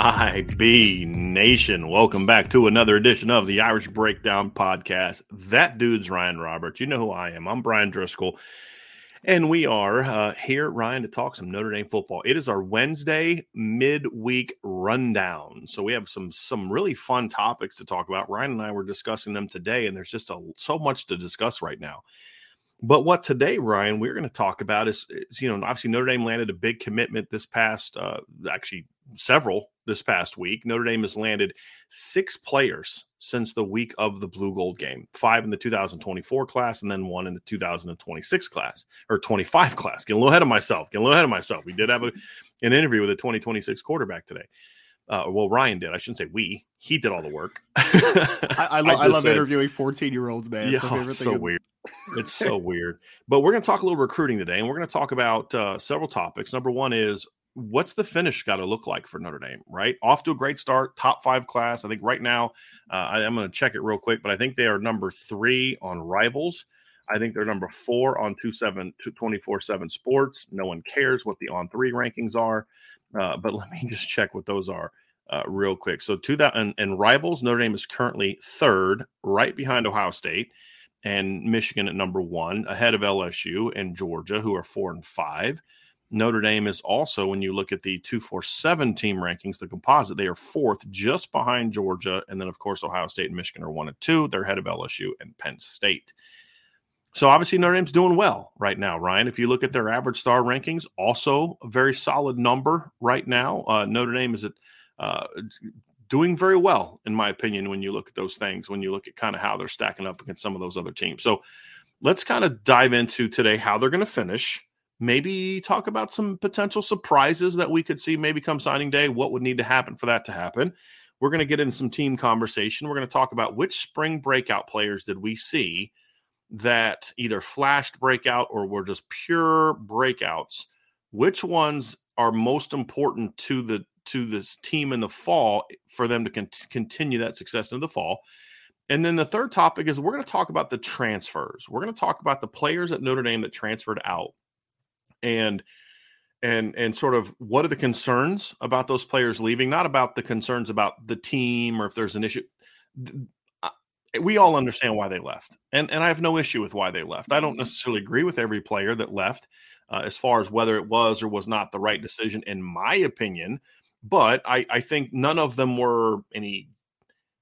IB Nation, welcome back to another edition of the Irish Breakdown Podcast. That dude's Ryan Roberts. You know who I am. I'm Brian Driscoll. And we are uh, here, Ryan, to talk some Notre Dame football. It is our Wednesday midweek rundown. So we have some some really fun topics to talk about. Ryan and I were discussing them today, and there's just a, so much to discuss right now. But what today, Ryan, we're going to talk about is, is, you know, obviously Notre Dame landed a big commitment this past, uh, actually several this past week. Notre Dame has landed six players since the week of the Blue Gold game five in the 2024 class, and then one in the 2026 class or 25 class. Getting a little ahead of myself. Getting a little ahead of myself. We did have a, an interview with a 2026 quarterback today. Uh, well, Ryan did. I shouldn't say we. He did all the work. I, I, lo- I, I love said, interviewing 14 year olds, man. Yeah, oh, so weird. it's so weird. But we're going to talk a little recruiting today, and we're going to talk about uh, several topics. Number one is what's the finish got to look like for Notre Dame, right? Off to a great start, top five class. I think right now, uh, I, am going to check it real quick, but I think they are number three on Rivals. I think they're number four on 24 7 Sports. No one cares what the on three rankings are, uh, but let me just check what those are. Uh, real quick. So, to that and, and rivals, Notre Dame is currently third, right behind Ohio State and Michigan at number one, ahead of LSU and Georgia, who are four and five. Notre Dame is also, when you look at the 247 team rankings, the composite, they are fourth, just behind Georgia. And then, of course, Ohio State and Michigan are one and two. They're ahead of LSU and Penn State. So obviously, Notre Dame's doing well right now, Ryan. If you look at their average star rankings, also a very solid number right now. Uh, Notre Dame is at, uh, doing very well, in my opinion, when you look at those things, when you look at kind of how they're stacking up against some of those other teams. So let's kind of dive into today how they're going to finish maybe talk about some potential surprises that we could see maybe come signing day. What would need to happen for that to happen? We're going to get into some team conversation. We're going to talk about which spring breakout players did we see that either flashed breakout or were just pure breakouts. Which ones are most important to the to this team in the fall for them to con- continue that success in the fall? And then the third topic is we're going to talk about the transfers. We're going to talk about the players at Notre Dame that transferred out and and and sort of what are the concerns about those players leaving? Not about the concerns about the team or if there's an issue. We all understand why they left and and i have no issue with why they left. I don't mm-hmm. necessarily agree with every player that left uh, as far as whether it was or was not the right decision in my opinion but i i think none of them were any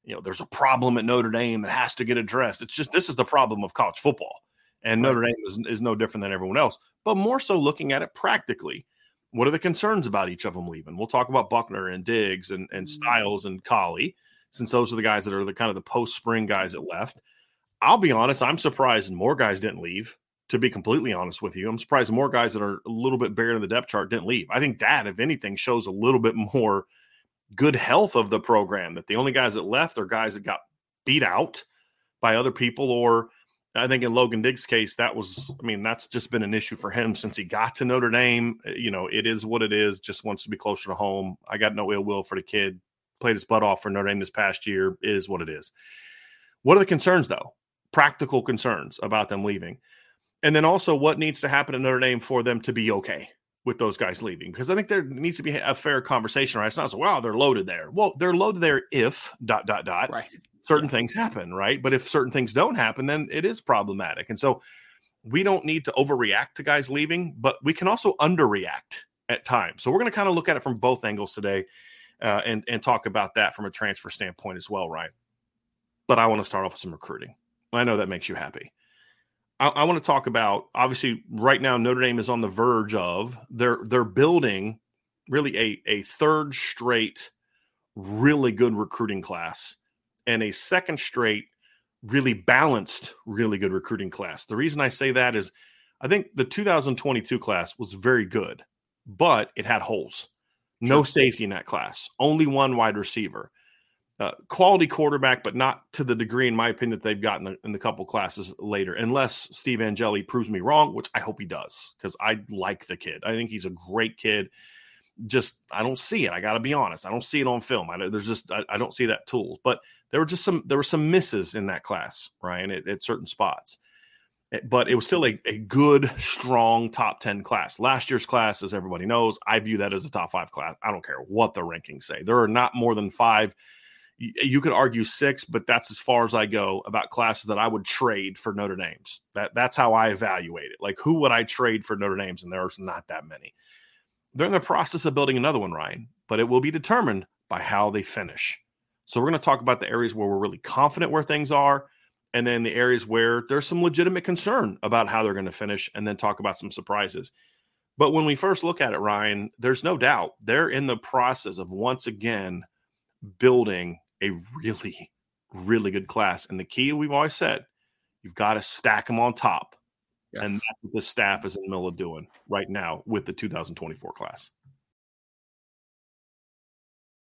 you know there's a problem at notre dame that has to get addressed. It's just this is the problem of college football and Notre Dame is, is no different than everyone else, but more so looking at it practically. What are the concerns about each of them leaving? We'll talk about Buchner and Diggs and, and mm-hmm. Styles and Collie, since those are the guys that are the kind of the post spring guys that left. I'll be honest, I'm surprised more guys didn't leave. To be completely honest with you, I'm surprised more guys that are a little bit buried in the depth chart didn't leave. I think that, if anything, shows a little bit more good health of the program. That the only guys that left are guys that got beat out by other people or I think in Logan Diggs' case, that was, I mean, that's just been an issue for him since he got to Notre Dame. Uh, you know, it is what it is, just wants to be closer to home. I got no ill will for the kid. Played his butt off for Notre Dame this past year. It is what it is. What are the concerns, though? Practical concerns about them leaving. And then also what needs to happen in Notre Dame for them to be okay with those guys leaving? Because I think there needs to be a fair conversation, right? It's not so, wow, they're loaded there. Well, they're loaded there if dot, dot, dot. Right. Certain things happen, right? But if certain things don't happen, then it is problematic. And so we don't need to overreact to guys leaving, but we can also underreact at times. So we're going to kind of look at it from both angles today uh, and, and talk about that from a transfer standpoint as well, right? But I want to start off with some recruiting. I know that makes you happy. I, I want to talk about obviously right now Notre Dame is on the verge of they're they're building really a a third straight really good recruiting class and a second straight really balanced really good recruiting class. The reason I say that is I think the 2022 class was very good, but it had holes. No safety in that class, only one wide receiver uh, quality quarterback, but not to the degree, in my opinion, that they've gotten in, in the couple classes later, unless Steve Angeli proves me wrong, which I hope he does, because I like the kid. I think he's a great kid. Just I don't see it. I got to be honest. I don't see it on film. I, there's just I, I, don't see that tools. But there were just some there were some misses in that class, Ryan, at, at certain spots. Eh, but it was still a, a good, strong top 10 class. Last year's class, as everybody knows, I view that as a top five class. I don't care what the rankings say. There are not more than five you could argue six, but that's as far as I go about classes that I would trade for Notre Dame's. That that's how I evaluate it. Like who would I trade for Notre Dame's? And there's not that many. They're in the process of building another one, Ryan, but it will be determined by how they finish. So we're going to talk about the areas where we're really confident where things are, and then the areas where there's some legitimate concern about how they're going to finish, and then talk about some surprises. But when we first look at it, Ryan, there's no doubt they're in the process of once again building a really, really good class. And the key we've always said, you've got to stack them on top. Yes. And that's what the staff is in the middle of doing right now with the 2024 class.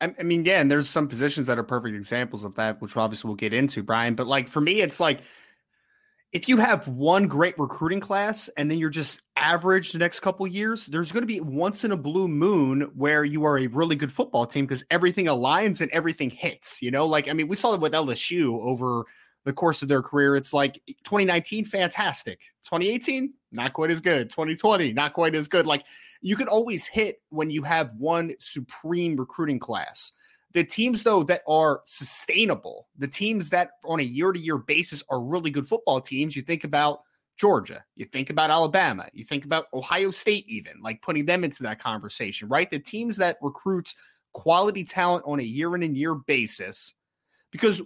I, I mean, yeah, and there's some positions that are perfect examples of that, which obviously we'll get into, Brian. But like for me, it's like if you have one great recruiting class and then you're just average the next couple years, there's going to be once in a blue moon where you are a really good football team because everything aligns and everything hits. You know, like I mean, we saw it with LSU over the course of their career. It's like 2019, fantastic. 2018, not quite as good. 2020, not quite as good. Like you can always hit when you have one supreme recruiting class. The teams, though, that are sustainable, the teams that on a year to year basis are really good football teams, you think about Georgia, you think about Alabama, you think about Ohio State, even like putting them into that conversation, right? The teams that recruit quality talent on a year in and year basis because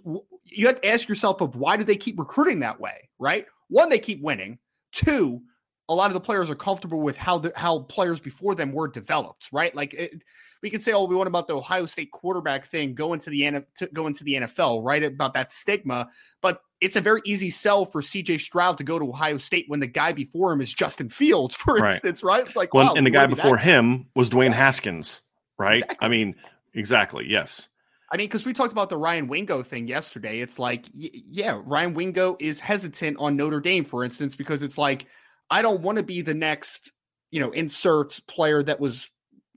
you have to ask yourself of why do they keep recruiting that way, right? One, they keep winning. Two, a lot of the players are comfortable with how the, how players before them were developed, right? Like it, we can say, oh, we want about the Ohio State quarterback thing go into the to go into the NFL, right? About that stigma, but it's a very easy sell for CJ Stroud to go to Ohio State when the guy before him is Justin Fields, for right. instance, right? It's like, well, wow, and the guy before him was Dwayne Haskins, right? Exactly. I mean, exactly, yes. I mean, because we talked about the Ryan Wingo thing yesterday. It's like, y- yeah, Ryan Wingo is hesitant on Notre Dame, for instance, because it's like, I don't want to be the next, you know, insert player that was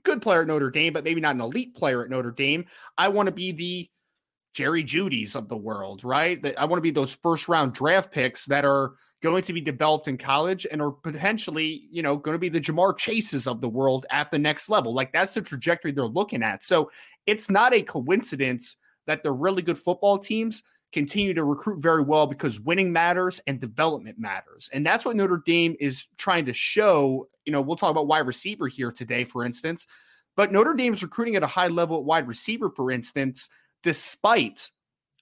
good player at Notre Dame, but maybe not an elite player at Notre Dame. I want to be the Jerry Jeudy's of the world, right? I want to be those first round draft picks that are going to be developed in college and are potentially, you know, going to be the Ja'Marr Chases of the world at the next level. Like that's the trajectory they're looking at. So it's not a coincidence that the really good football teams continue to recruit very well because winning matters and development matters. And that's what Notre Dame is trying to show. You know, we'll talk about wide receiver here today, for instance, but Notre Dame is recruiting at a high level at wide receiver, for instance, despite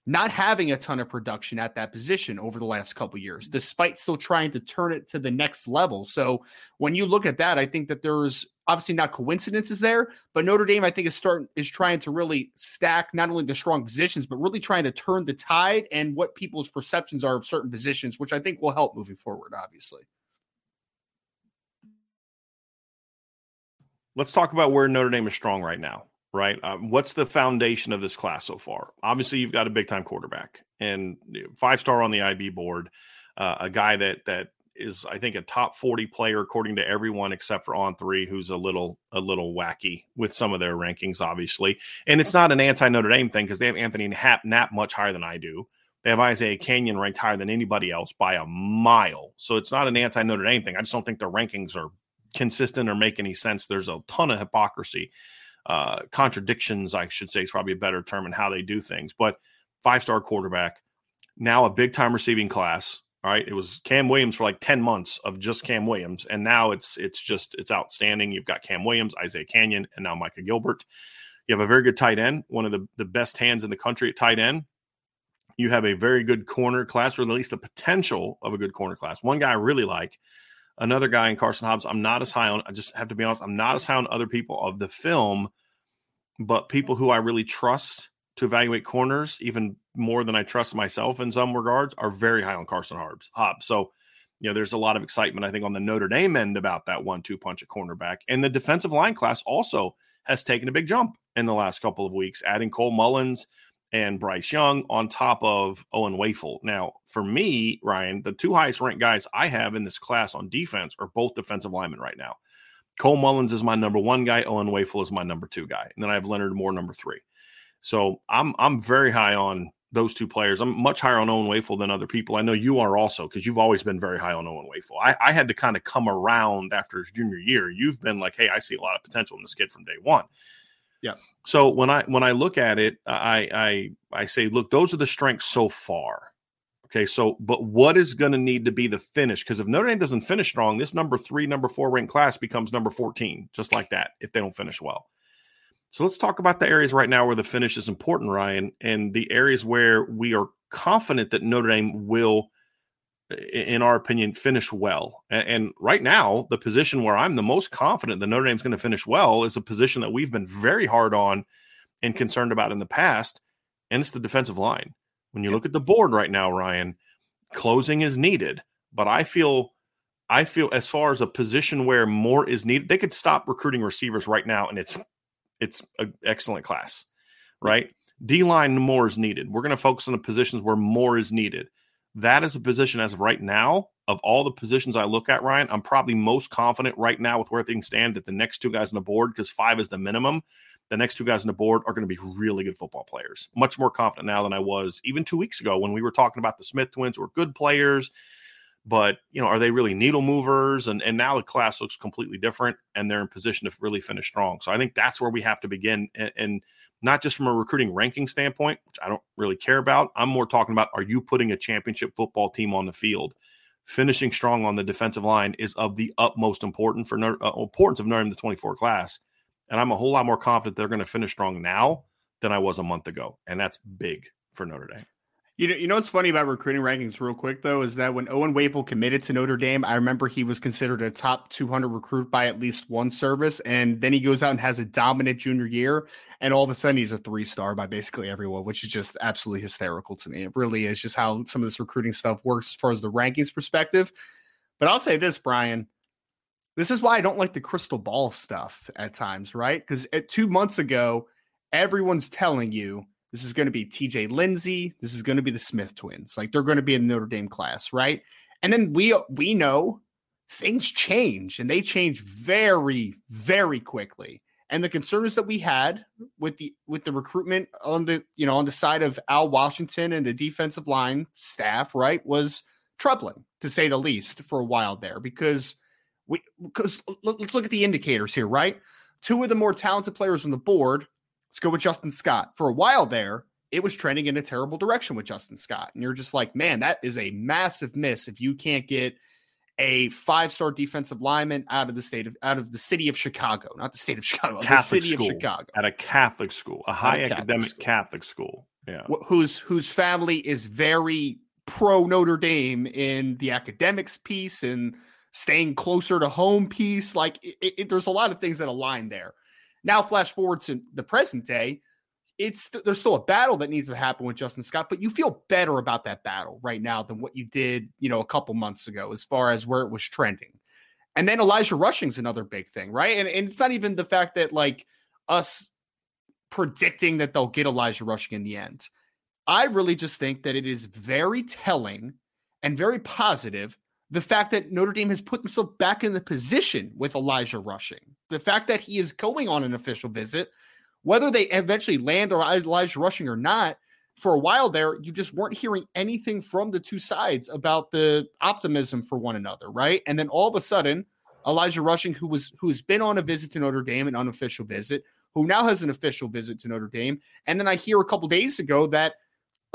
not having a ton of production at that position over the last couple years, despite still trying to turn it to the next level. So when you look at that, I think that there's obviously not coincidences there, but Notre Dame, I think, is starting is trying to really stack not only the strong positions, but really trying to turn the tide and what people's perceptions are of certain positions, which I think will help moving forward, obviously. Let's talk about where Notre Dame is strong right now right? Um, what's the foundation of this class so far? Obviously, you've got a big time quarterback and five star on the IB board, uh, a guy that that is I think a top 40 player according to everyone except for on three, who's a little a little wacky with some of their rankings, obviously. And it's not an anti Notre Dame thing because they have Anthony Knapp, Knapp much higher than I do. They have Isaiah Canyon ranked higher than anybody else by a mile. So it's not an anti Notre Dame thing. I just don't think their rankings are consistent or make any sense. There's a ton of hypocrisy uh, contradictions, I should say, is probably a better term in how they do things. But five star quarterback, now a big time receiving class. All right, it was Cam Williams for like ten months of just Cam Williams, and now it's it's just it's outstanding. You've got Cam Williams, Isaiah Canyon, and now Micah Gilbert. You have a very good tight end, one of the, the best hands in the country at tight end. You have a very good corner class, or at least the potential of a good corner class. One guy I really like another guy in Carson Hobbs. I'm not as high on. I just have to be honest. I'm not as high on other people of the film, but people who I really trust to evaluate corners, even more than I trust myself in some regards, are very high on Carson Hobbs. Hobbs. So, you know, there's a lot of excitement I think on the Notre Dame end about that one-two punch at cornerback, and the defensive line class also has taken a big jump in the last couple of weeks, adding Cole Mullins and Bryce Young on top of Owen Wafle. Now, for me, Ryan, the two highest ranked guys I have in this class on defense are both defensive linemen right now. Cole Mullins is my number one guy. Owen Wafle is my number two guy, and then I have Leonard Moore number three. So I'm I'm very high on those two players. I'm much higher on Owen Wafle than other people. I know you are also because you've always been very high on Owen Wafle. I, I had to kind of come around after his junior year. You've been like, hey, I see a lot of potential in this kid from day one. Yeah. So when I when I look at it, I I I say, look, those are the strengths so far. Okay, so but what is going to need to be the finish? Because if Notre Dame doesn't finish strong, this number three, number four ranked class becomes number 14, just like that, if they don't finish well. So let's talk about the areas right now where the finish is important, Ryan, and the areas where we are confident that Notre Dame will in our opinion, finish well. And, and, right now, the position where I'm the most confident that Notre Dame's going to finish well is a position that we've been very hard on and concerned about in the past, and it's the defensive line. When you look at the board right now, Ryan, closing is needed, but I feel. I feel as far as a position where more is needed, they could stop recruiting receivers right now, and it's it's an excellent class, right? D line more is needed. We're going to focus on the positions where more is needed that is a position as of right now of all the positions I look at, Ryan. I'm probably most confident right now with where things stand that the next two guys on the board, because five is the minimum, the next two guys on the board are going to be really good football players. Much more confident now than I was even two weeks ago when we were talking about the Smith twins who are good players. But you know, are they really needle movers? And and now the class looks completely different, and they're in position to really finish strong. So I think that's where we have to begin. and, and not just from a recruiting ranking standpoint, which I don't really care about. I'm more talking about are you putting a championship football team on the field? Finishing strong on the defensive line is of the utmost important for uh, importance of knowing the 24 class. And I'm a whole lot more confident they're going to finish strong now than I was a month ago. And that's big for Notre Dame. You know, you know what's funny about recruiting rankings, real quick though, is that when Owen Wafle committed to Notre Dame, I remember he was considered a top 200 recruit by at least one service, and then he goes out and has a dominant junior year, and all of a sudden he's a three star by basically everyone, which is just absolutely hysterical to me. It really is just how some of this recruiting stuff works as far as the rankings perspective. But I'll say this, Brian, this is why I don't like the crystal ball stuff at times, right? Because two months ago, everyone's telling you This is going to be TJ Lindsey. This is going to be the Smith twins. Like they're going to be in Notre Dame class, right? And then we we know things change and they change very, very quickly. And the concerns that we had with the with the recruitment on the you know on the side of Al Washington and the defensive line staff, right, was troubling to say the least for a while there because we because let's look at the indicators here, right? Two of the more talented players on the board Let's go with Justin Scott. For a while there, it was trending in a terrible direction with Justin Scott. And you're just like, man, that is a massive miss if you can't get a five-star defensive lineman out of the state of out of the city of Chicago, not the state of Chicago, Catholic the city school, of Chicago. At a Catholic school, a high a Catholic academic school. Catholic school. Yeah. wh- whose whose family is very pro Notre Dame in the academics piece and staying closer to home piece. Like it, it, there's a lot of things that align there. Now, flash forward to the present day, it's there's still a battle that needs to happen with Justin Scott, but you feel better about that battle right now than what you did, you know, a couple months ago as far as where it was trending. And then Elijah Rushing's another big thing, right? And, and it's not even the fact that like us predicting that they'll get Elijah Rushing in the end. I really just think that it is very telling and very positive the fact that Notre Dame has put himself back in the position with Elijah Rushing. The fact that he is going on an official visit, whether they eventually land or Elijah Rushing or not, for a while there, you just weren't hearing anything from the two sides about the optimism for one another, right? And then all of a sudden, Elijah Rushing, who was who's been on a visit to Notre Dame, an unofficial visit, who now has an official visit to Notre Dame, and then I hear a couple days ago that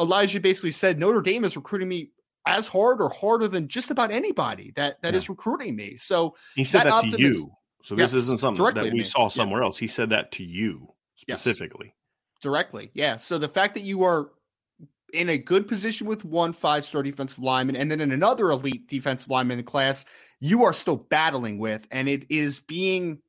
Elijah basically said Notre Dame is recruiting me as hard or harder than just about anybody that that Yeah. is recruiting me. So He said that that, to you. So this Yes, isn't something that we saw Yeah. somewhere else. He said that to you Yes. specifically. directly, yeah. So the fact that you are in a good position with one five star defensive lineman and then in another elite defensive lineman class, you are still battling with, and it is being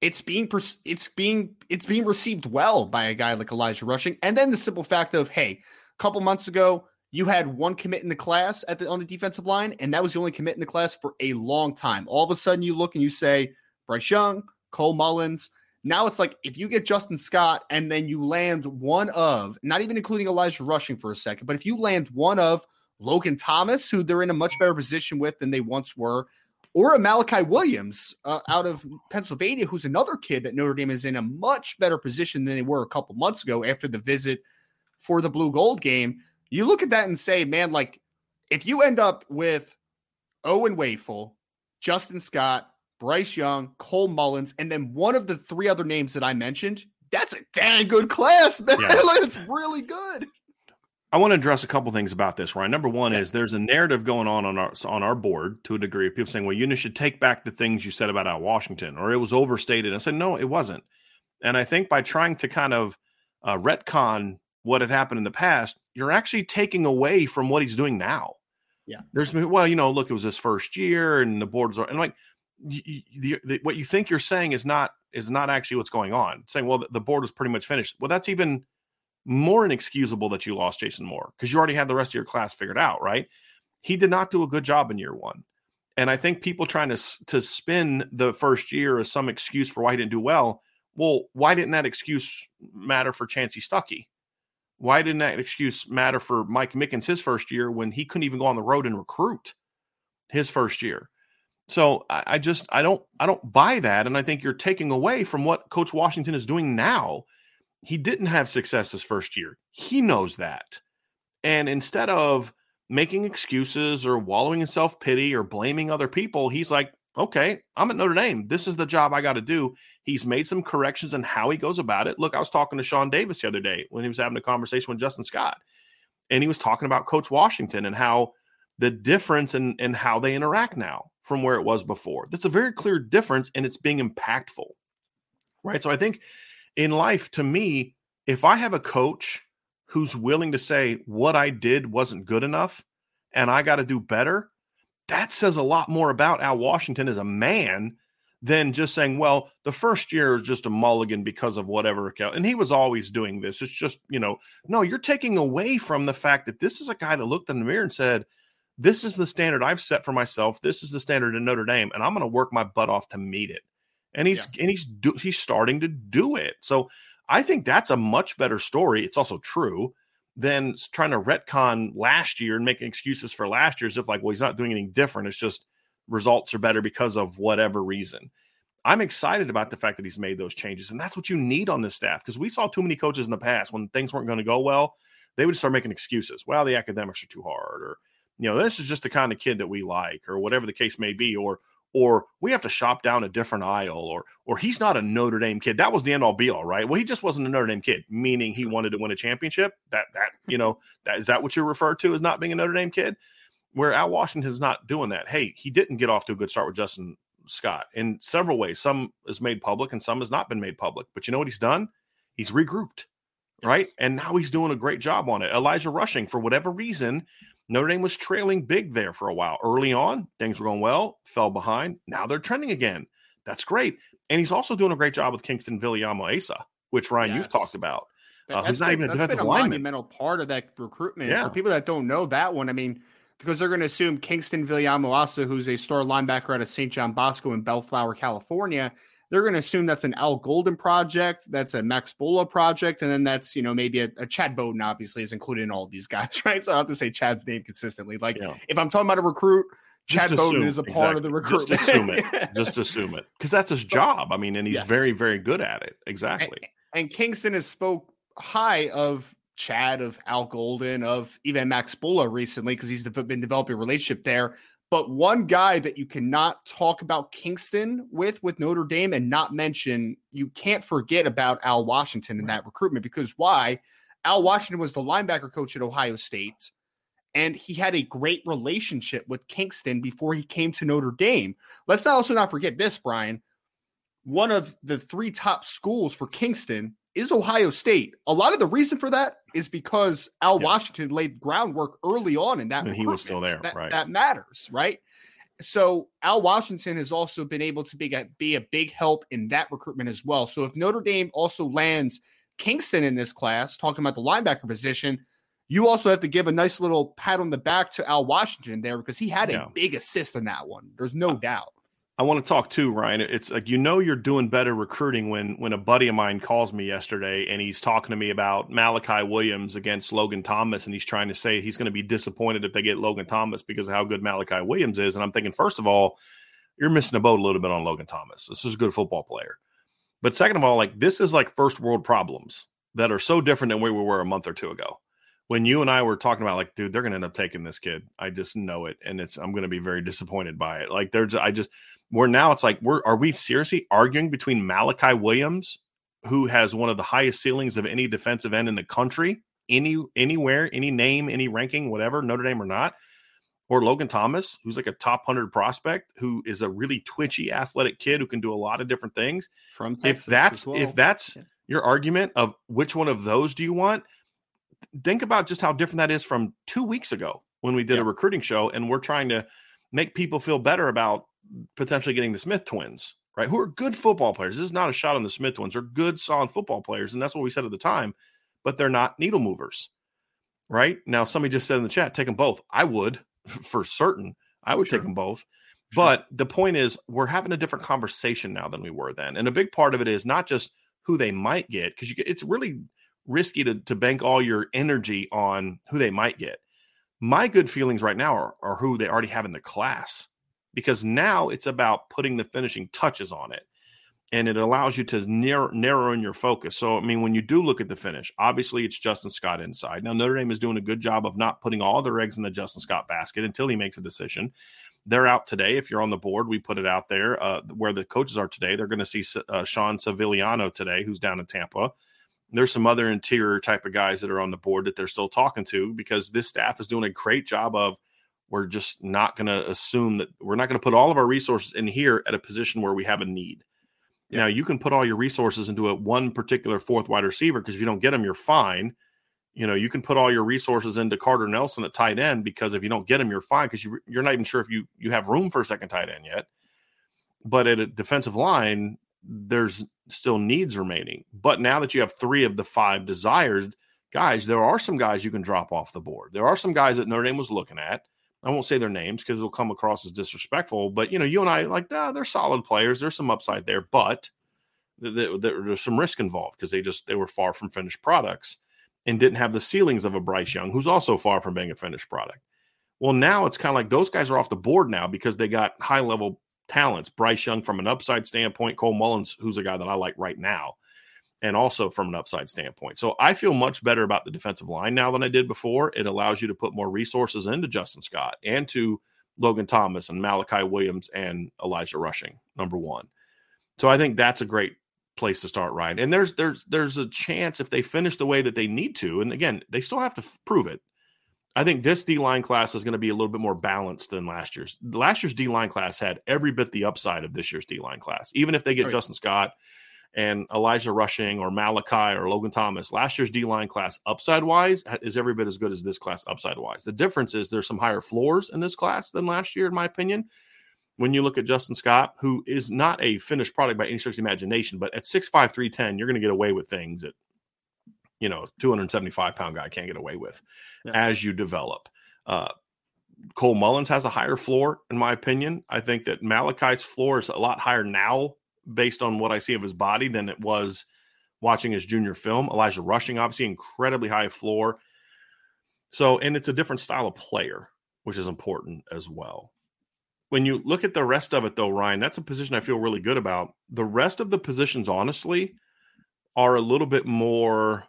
it's being it's being it's being received well by a guy like Elijah Rushing. And then the simple fact of hey, a couple months ago you had one commit in the class at the on the defensive line, and that was the only commit in the class for a long time. All of a sudden you look and you say Bryce Young, Cole Mullins. Now it's like if you get Justin Scott and then you land one of, not even including Elijah Rushing for a second, but if you land one of Logan Thomas, who they're in a much better position with than they once were, or a Malachi Williams uh, out of Pennsylvania, who's another kid that Notre Dame is in a much better position than they were a couple months ago after the visit for the blue gold game. You look at that and say, man, like if you end up with Owen Wafle, Justin Scott, Bryce Young, Cole Mullins, and then one of the three other names that I mentioned, that's a dang good class, man. Yeah. like, it's really good. I want to address a couple things about this, Ryan. Number one is there's a narrative going on on our on our board to a degree of people saying, "Well, you should take back the things you said about Al Washington, or it was overstated." I said, "No, it wasn't." And I think by trying to kind of uh, retcon what had happened in the past, you're actually taking away from what he's doing now. Yeah. there's well, you know, look, it was his first year, and the boards are and like y- y- the, the, what you think you're saying is not is not actually what's going on. Saying, well, the, the board was pretty much finished. Well, that's even more inexcusable that you lost Jason Moore because you already had the rest of your class figured out, right? He did not do a good job in year one. And I think people trying to to spin the first year as some excuse for why he didn't do well. Well, why didn't that excuse matter for Chansi Stuckey? Why didn't that excuse matter for Mike Mickens his first year when he couldn't even go on the road and recruit his first year? So I, I just I don't I don't buy that, and I think you're taking away from what Coach Washington is doing now he didn't have success his first year. He knows that. And instead of making excuses or wallowing in self pity or blaming other people, he's like, okay, I'm at Notre Dame. This is the job I got to do. He's made some corrections in how he goes about it. Look, I was talking to Sean Davis the other day when he was having a conversation with Justin Scott, and he was talking about Coach Washington and how the difference in, in how they interact now from where it was before. That's a very clear difference, and it's being impactful. Right. So I think in life, to me, if I have a coach who's willing to say what I did wasn't good enough and I got to do better, that says a lot more about Al Washington as a man than just saying, well, the first year is just a mulligan because of whatever. account." And he was always doing this. It's just, you know, no, you're taking away from the fact that this is a guy that looked in the mirror and said, this is the standard I've set for myself. This is the standard in Notre Dame, and I'm going to work my butt off to meet it. And he's and he's do, he's starting to do it. So I think that's a much better story. It's also true than trying to retcon last year and making excuses for last year as if like, well, he's not doing anything different. It's just results are better because of whatever reason. I'm excited about the fact that he's made those changes, and that's what you need on this staff because we saw too many coaches in the past when things weren't going to go well, they would start making excuses. Well, the academics are too hard, or you know, this is just the kind of kid that we like, or whatever the case may be, or or we have to shop down a different aisle, or or he's not a Notre Dame kid. That was the end all be all, right? Well, he just wasn't a Notre Dame kid, meaning he wanted to win a championship. That that you know that is that what you refer to as not being a Notre Dame kid? Where Al Washington's not doing that. Hey, he didn't get off to a good start with Justin Scott in several ways. Some is made public and some has not been made public. But you know what he's done? He's regrouped, yes. right? And now he's doing a great job on it. Elijah Rushing, for whatever reason, Notre Dame was trailing big there for a while. Early on, things were going well, fell behind. Now they're trending again. That's great. And he's also doing a great job with Kingston Viliamu-Asa, which Ryan, yes. you've talked about. Uh, who's not even a defensive been a lineman. monumental part of that recruitment. Yeah. For people that don't know that one, I mean, because they're going to assume Kingston Viliamu-Asa, who's a star linebacker out of St. John Bosco in Bellflower, California, they're going to assume that's an Al Golden project, that's a Max Bullough project, and then that's you know maybe a, a, Chad Bowden obviously is included in all these guys, right? So I have to say Chad's name consistently. Like yeah. if I'm talking about a recruit, Chad just Bowden assume, is a part exactly. of the recruitment. Just assume it. Just assume it because that's his job. I mean, and he's yes. very very good at it. Exactly. And, and Kingston has spoke high of Chad, of Al Golden, of even Max Bullough recently because he's been developing a relationship there. But one guy that you cannot talk about Kingston with with Notre Dame and not mention, you can't forget about Al Washington in that recruitment because why? Al Washington was the linebacker coach at Ohio State, and he had a great relationship with Kingston before he came to Notre Dame. Let's also not forget this, Brian. One of the three top schools for Kingston is Ohio State. A lot of the reason for that is because Al yeah. Washington laid groundwork early on in that. And he was still there, that, right? That matters, right? So Al Washington has also been able to be a, be a big help in that recruitment as well. So if Notre Dame also lands Kingston in this class, talking about the linebacker position, you also have to give a nice little pat on the back to Al Washington there because he had a big assist in that one. There's no uh, doubt. I want to talk too, Ryan. It's like you know you're doing better recruiting when when a buddy of mine calls me yesterday and he's talking to me about Malachi Williams against Logan Thomas and he's trying to say he's going to be disappointed if they get Logan Thomas because of how good Malachi Williams is. And I'm thinking, first of all, you're missing a boat a little bit on Logan Thomas. This is a good football player. But second of all, like this is like first world problems that are so different than where we were a month or two ago. When you and I were talking about like, dude, they're gonna end up taking this kid. I just know it. And it's I'm gonna be very disappointed by it. Like there's I just where now it's like we're are we seriously arguing between Malachi Williams, who has one of the highest ceilings of any defensive end in the country, any anywhere, any name, any ranking, whatever, Notre Dame or not, or Logan Thomas, who's like a top hundred prospect, who is a really twitchy, athletic kid who can do a lot of different things. From Texas if that's well. if that's yeah. your argument of which one of those do you want, think about just how different that is from two weeks ago when we did yeah. a recruiting show, and we're trying to make people feel better about potentially getting the Smith twins, right? Who are good football players. This is not a shot on the Smith twins. They're good, solid football players. And that's what we said at the time, but they're not needle movers, right? Now, somebody just said in the chat, take them both. I would for certain. I would sure. take them both. Sure. But the point is, we're having a different conversation now than we were then. And a big part of it is not just who they might get, because it's really risky to, to bank all your energy on who they might get. My good feelings right now are, are who they already have in the class because now it's about putting the finishing touches on it and it allows you to narrow, narrow in your focus. So, I mean, when you do look at the finish, obviously it's Justin Scott inside. Now, Notre Dame is doing a good job of not putting all their eggs in the Justin Scott basket until he makes a decision. They're out today. If you're on the board, we put it out there uh, where the coaches are today. They're going to see uh, Sean Sevillano today, who's down in Tampa. There's some other interior type of guys that are on the board that they're still talking to because this staff is doing a great job of – we're just not going to assume that we're not going to put all of our resources in here at a position where we have a need. Yeah. Now, you can put all your resources into a one particular fourth wide receiver because if you don't get them, you're fine. You know, you can put all your resources into Carter Nelson at tight end because if you don't get him, you're fine because you, you're not even sure if you you have room for a second tight end yet. But at a defensive line, there's still needs remaining. But now that you have three of the five desires, guys, there are some guys you can drop off the board. There are some guys that Notre Dame was looking at I won't say their names because it'll come across as disrespectful. But you know, you and I like, ah, they're solid players. There's some upside there, but There, there's some risk involved because they just they were far from finished products and didn't have the ceilings of a Bryce Young, who's also far from being a finished product. Well, now it's kind of like those guys are off the board now because they got high level talents. Bryce Young from an upside standpoint, Cole Mullins, who's a guy that I like right now, and also from an upside standpoint. So I feel much better about the defensive line now than I did before. It allows you to put more resources into Justin Scott and to Logan Thomas and Malachi Williams and Elijah Rushing, number one. So I think that's a great place to start, Ryan. And there's there's there's a chance if they finish the way that they need to, and again, they still have to f- prove it. I think this D line class is going to be a little bit more balanced than last year's. Last year's D line class had every bit the upside of this year's D line class. Even if they get Justin Scott and Elijah Rushing or Malachi or Logan Thomas, last year's D line class upside wise is every bit as good as this class upside wise. The difference is there's some higher floors in this class than last year, in my opinion. When you look at Justin Scott, who is not a finished product by any stretch of imagination, but at 6'5, 310, you're going to get away with things that you know 275 pound guy can't get away with yeah. as you develop uh, cole mullins has a higher floor in my opinion i think that malachi's floor is a lot higher now based on what i see of his body than it was watching his junior film elijah rushing obviously incredibly high floor so and it's a different style of player which is important as well when you look at the rest of it though ryan that's a position i feel really good about the rest of the positions honestly are a little bit more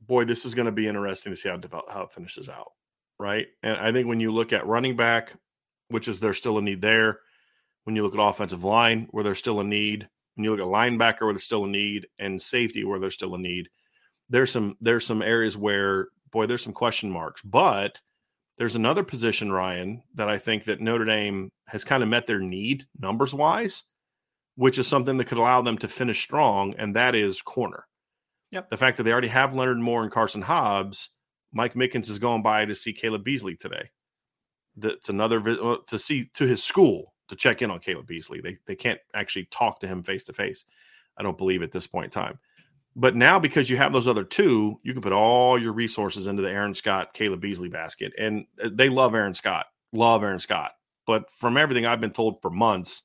boy, this is going to be interesting to see how develop, how it finishes out, right? And I think when you look at running back, which is there's still a need there. When you look at offensive line, where there's still a need. When you look at linebacker, where there's still a need, and safety, where there's still a need. There's some there's some areas where boy, there's some question marks, but there's another position, Ryan, that I think that Notre Dame has kind of met their need numbers wise, which is something that could allow them to finish strong, and that is corner. Yep. The fact that they already have Leonard Moore and Carson Hobbs, Mike Mickens is going by to see Caleb Beasley today. That's another visit uh, to see to his school to check in on Caleb Beasley. They they can't actually talk to him face to face. I don't believe at this point in time. But now because you have those other two, you can put all your resources into the Aaron Scott, Caleb Beasley basket. And uh, they love Aaron Scott. Love Aaron Scott. But from everything I've been told for months,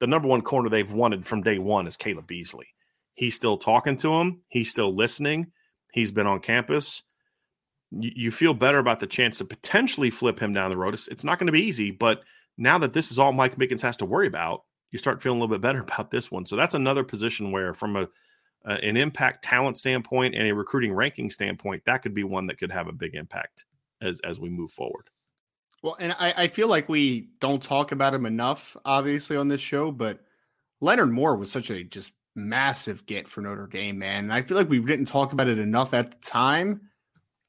the number one corner they've wanted from day one is Caleb Beasley. He's still talking to him. He's still listening. He's been on campus. You, feel better about the chance to potentially flip him down the road. It's, it's not going to be easy, but now that this is all Mike Mickens has to worry about, you start feeling a little bit better about this one. So that's another position where, from a an impact talent standpoint and a recruiting ranking standpoint, that could be one that could have a big impact as as we move forward. Well, and I, I feel like we don't talk about him enough, obviously, on this show, but Leonard Moore was such a just massive get for Notre Dame, man. And I feel like we didn't talk about it enough at the time,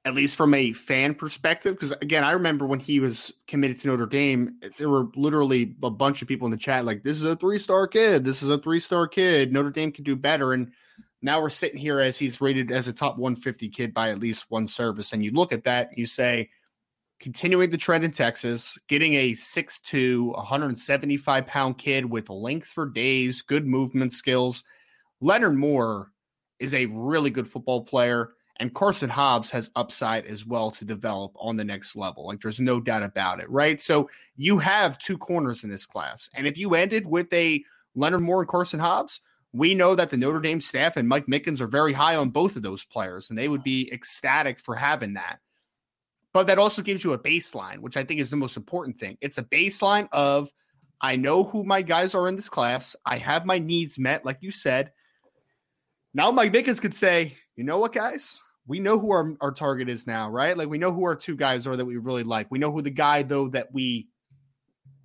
at least from a fan perspective. Because again, I remember when he was committed to Notre Dame, there were literally a bunch of people in the chat like, "This is a three star kid. This is a three star kid. Notre Dame can do better." And now we're sitting here as he's rated as a top 150 kid by at least one service. And you look at that, you say, continuing the trend in Texas, getting a 6'2, 175 pound kid with length for days, good movement skills. Leonard Moore is a really good football player, and Carson Hobbs has upside as well to develop on the next level. Like there's no doubt about it, right? So you have two corners in this class. And if you ended with a Leonard Moore and Carson Hobbs, we know that the Notre Dame staff and Mike Mickens are very high on both of those players, and they would be ecstatic for having that. But that also gives you a baseline, which I think is the most important thing. It's a baseline of I know who my guys are in this class. I have my needs met, like you said. Now Mike Mickens could say, you know what, guys? We know who our, our target is now, right? Like we know who our two guys are that we really like. We know who the guy, though, that we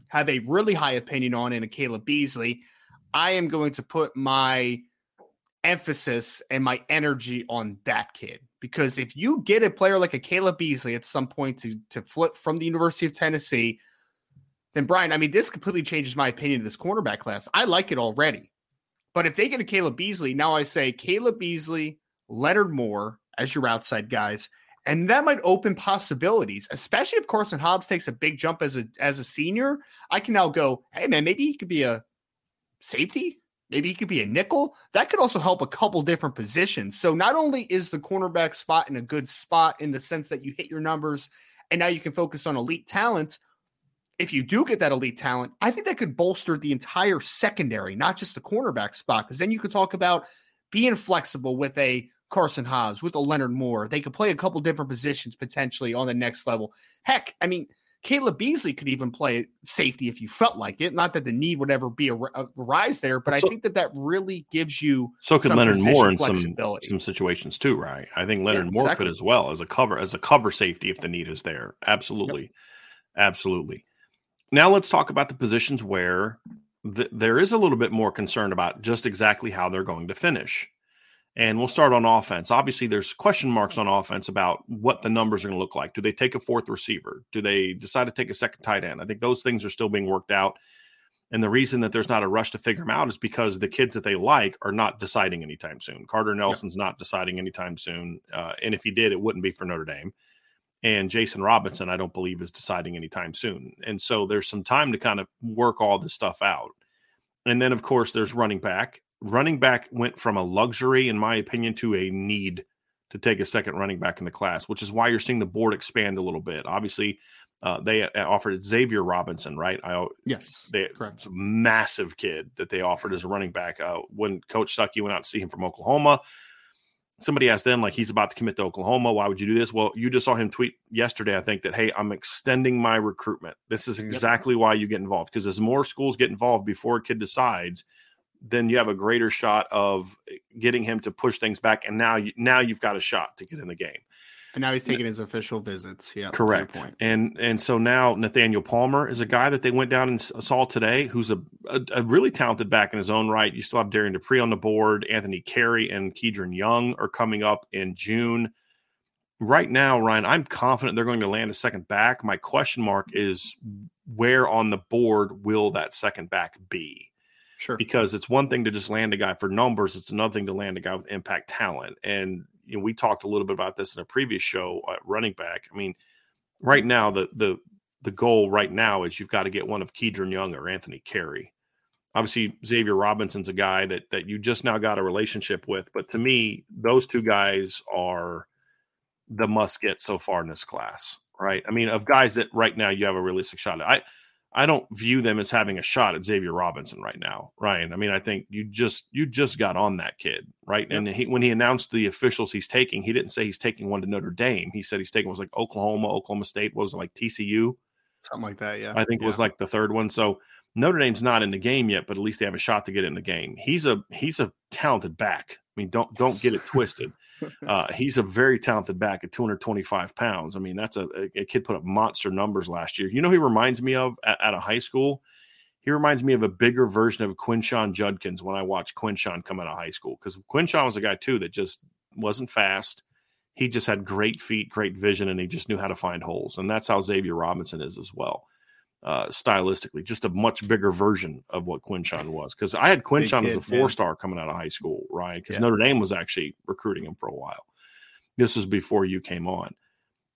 have a really high opinion on in a Caleb Beasley. I am going to put my emphasis and my energy on that kid. Because if you get a player like a Caleb Beasley at some point to, to flip from the University of Tennessee, then Brian, I mean, this completely changes my opinion of this cornerback class. I like it already. But if they get a Caleb Beasley, now I say Caleb Beasley, Leonard Moore as your outside guys, and that might open possibilities, especially if Carson Hobbs takes a big jump as a as a senior. I can now go, hey man, maybe he could be a safety, Maybe he could be a nickel. That could also help a couple different positions. So not only is the cornerback spot in a good spot in the sense that you hit your numbers and now you can focus on elite talent, if you do get that elite talent, I think that could bolster the entire secondary, not just the cornerback spot. Because then you could talk about being flexible with a Carson Hobbs, with a Leonard Moore. They could play a couple different positions potentially on the next level. Heck, I mean, Caleb Beasley could even play safety if you felt like it. Not that the need would ever be a, a rise there, but so, I think that that really gives you so could Leonard Moore in some some situations too, right? I think Leonard yeah, Moore exactly. could as well as a cover as a cover safety if the need is there. Absolutely, yep. absolutely. Now let's talk about the positions where th- there is a little bit more concern about just exactly how they're going to finish. And we'll start on offense. Obviously, there's question marks on offense about what the numbers are going to look like. Do they take a fourth receiver? Do they decide to take a second tight end? I think those things are still being worked out. And the reason that there's not a rush to figure them out is because the kids that they like are not deciding anytime soon. Carter Nelson's yep. not deciding anytime soon. Uh, and if he did, it wouldn't be for Notre Dame. And Jason Robinson, I don't believe, is deciding anytime soon. And so there's some time to kind of work all this stuff out. And then, of course, there's running back running back went from a luxury, in my opinion, to a need to take a second running back in the class, which is why you're seeing the board expand a little bit. Obviously, uh, they uh, offered Xavier Robinson, right? I, yes, they, correct. a massive kid that they offered as a running back. Uh, when Coach Stuckey went out to see him from Oklahoma, somebody asked them, like, he's about to commit to Oklahoma. Why would you do this? Well, you just saw him tweet yesterday, I think, that, hey, I'm extending my recruitment. This is exactly yep. why you get involved. Because as more schools get involved before a kid decides – then you have a greater shot of getting him to push things back. And now, you, now you've got a shot to get in the game. And now he's taking his official visits. Yeah, correct. And and so now Nathaniel Palmer is a guy that they went down and saw today, who's a, a, a really talented back in his own right. You still have Darian Dupree on the board. Anthony Carey and Kedren Young are coming up in June. Right now, Ryan, I'm confident they're going to land a second back. My question mark is where on the board will that second back be? Sure. Because it's one thing to just land a guy for numbers, it's another thing to land a guy with impact talent. And you know, we talked a little bit about this in a previous show at running back. I mean, right now the the the goal right now is you've got to get one of Kedren Young or Anthony Carey. Obviously, Xavier Robinson's a guy that that you just now got a relationship with, but to me, those two guys are the must get so far in this class, right? I mean, of guys that right now you have a realistic shot at. I I don't view them as having a shot at Xavier Robinson right now, Ryan. I mean, I think you just you just got on that kid, right? Yep. And he, when he announced the officials he's taking, he didn't say he's taking one to Notre Dame. He said he's taking was like Oklahoma, Oklahoma State, was it like TCU, something like that. Yeah, I think yeah. was like the third one. So Notre Dame's not in the game yet, but at least they have a shot to get in the game. He's a he's a talented back. I mean, don't don't get it twisted. Uh, he's a very talented back at 225 pounds. I mean, that's a, a, kid put up monster numbers last year. You know, he reminds me of at, at, a high school. He reminds me of a bigger version of Quinshon Judkins when I watched Quinshon come out of high school because Quinshon was a guy too that just wasn't fast. He just had great feet, great vision, and he just knew how to find holes. And that's how Xavier Robinson is as well uh, stylistically, just a much bigger version of what Quinshon was. Because I had Quinshon as a four star coming out of high school, right? Because yeah. Notre Dame was actually recruiting him for a while. This was before you came on.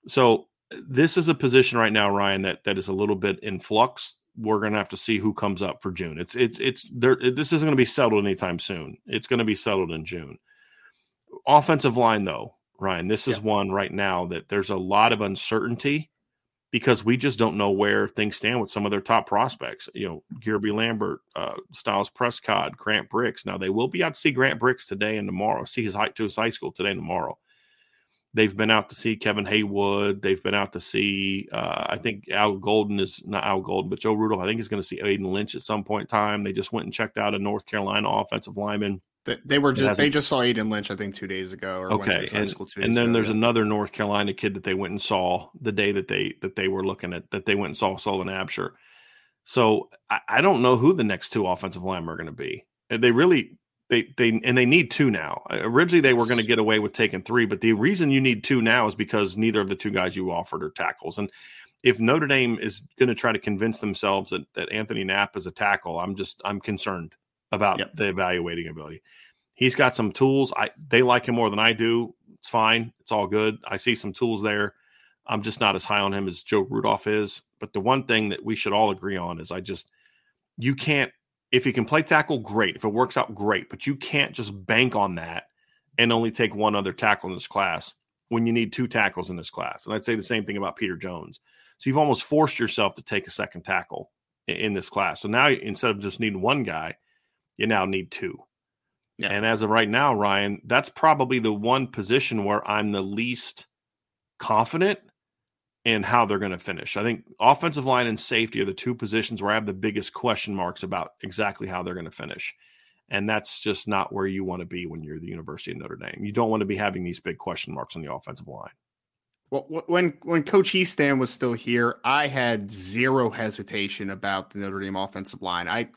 So this is a position right now, Ryan, that that is a little bit in flux. We're going to have to see who comes up for June. It's it's it's there. This isn't going to be settled anytime soon. It's going to be settled in June. Offensive line, though, Ryan, this is yeah. one right now that there's a lot of uncertainty because we just don't know where things stand with some of their top prospects. You know, Guerby Lambert, uh, Styles Prescott, Grant Brix. Now they will be out to see Grant Brix today and tomorrow. See his high to his high school today and tomorrow. They've been out to see Kevin Haywood. They've been out to see. Uh, I think Al Golden is not Al Golden, but Joe Rudolph. I think he's going to see Aiden Lynch at some point in time. They just went and checked out a North Carolina offensive lineman they were just they just saw Aiden Lynch, I think, two days ago. Or okay, and, and then ago, there's another North Carolina kid that they went and saw the day that they that they were looking at that they went and saw Sullivan Absher. So I, I don't know who the next two offensive linemen are going to be. They really they they and they need two now. Uh, originally they were going to get away with taking three, but the reason you need two now is because neither of the two guys you offered are tackles. And if Notre Dame is going to try to convince themselves that that Anthonie Knapp is a tackle, I'm just I'm concerned about yep. the evaluating ability. He's got some tools. I they like him more than I do. It's fine. It's all good. I see some tools there. I'm just not as high on him as Joe Rudolph is. But the one thing that we should all agree on is I just you can't if he can play tackle, great. If it works out, great. But you can't just bank on that and only take one other tackle in this class when you need two tackles in this class. And I'd say the same thing about Peter Jones. So you've almost forced yourself to take a second tackle in, in this class. So now instead of just needing one guy, you now need two. Yeah. And as of right now, Ryan, that's probably the one position where I'm the least confident in how they're going to finish. I think offensive line and safety are the two positions where I have the biggest question marks about exactly how they're going to finish. And that's just not where you want to be when you're the University of Notre Dame. You don't want to be having these big question marks on the offensive line. Well, when when Coach Hiestand was still here, I had zero hesitation about the Notre Dame offensive line. I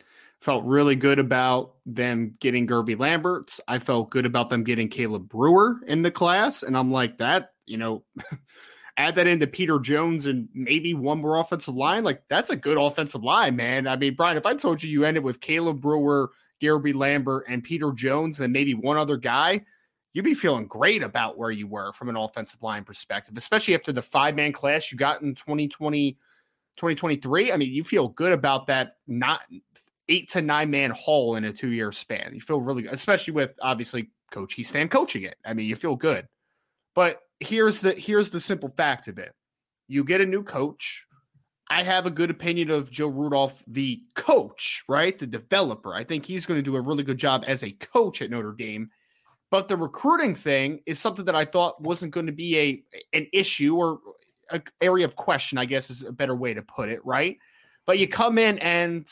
felt really good about them getting Guerby Lamberts. I felt good about them getting Caleb Brewer in the class, and I'm like that. You know, add that into Peter Jones and maybe one more offensive line. Like that's a good offensive line, man. I mean, Brian, if I told you you ended with Caleb Brewer, Guerby Lambert, and Peter Jones, and maybe one other guy, you'd be feeling great about where you were from an offensive line perspective, especially after the five man class you got in 2020, 2023. I mean, you feel good about that not eight to nine man haul in a two year span. You feel really good, especially with obviously Coach Hiestand coaching it. I mean, you feel good. But here's the here's the simple fact of it. You get a new coach. I have a good opinion of Joe Rudolph, the coach, right? The developer. I think he's going to do a really good job as a coach at Notre Dame. But the recruiting thing is something that I thought wasn't going to be a an issue or an area of question, I guess is a better way to put it, right? But you come in and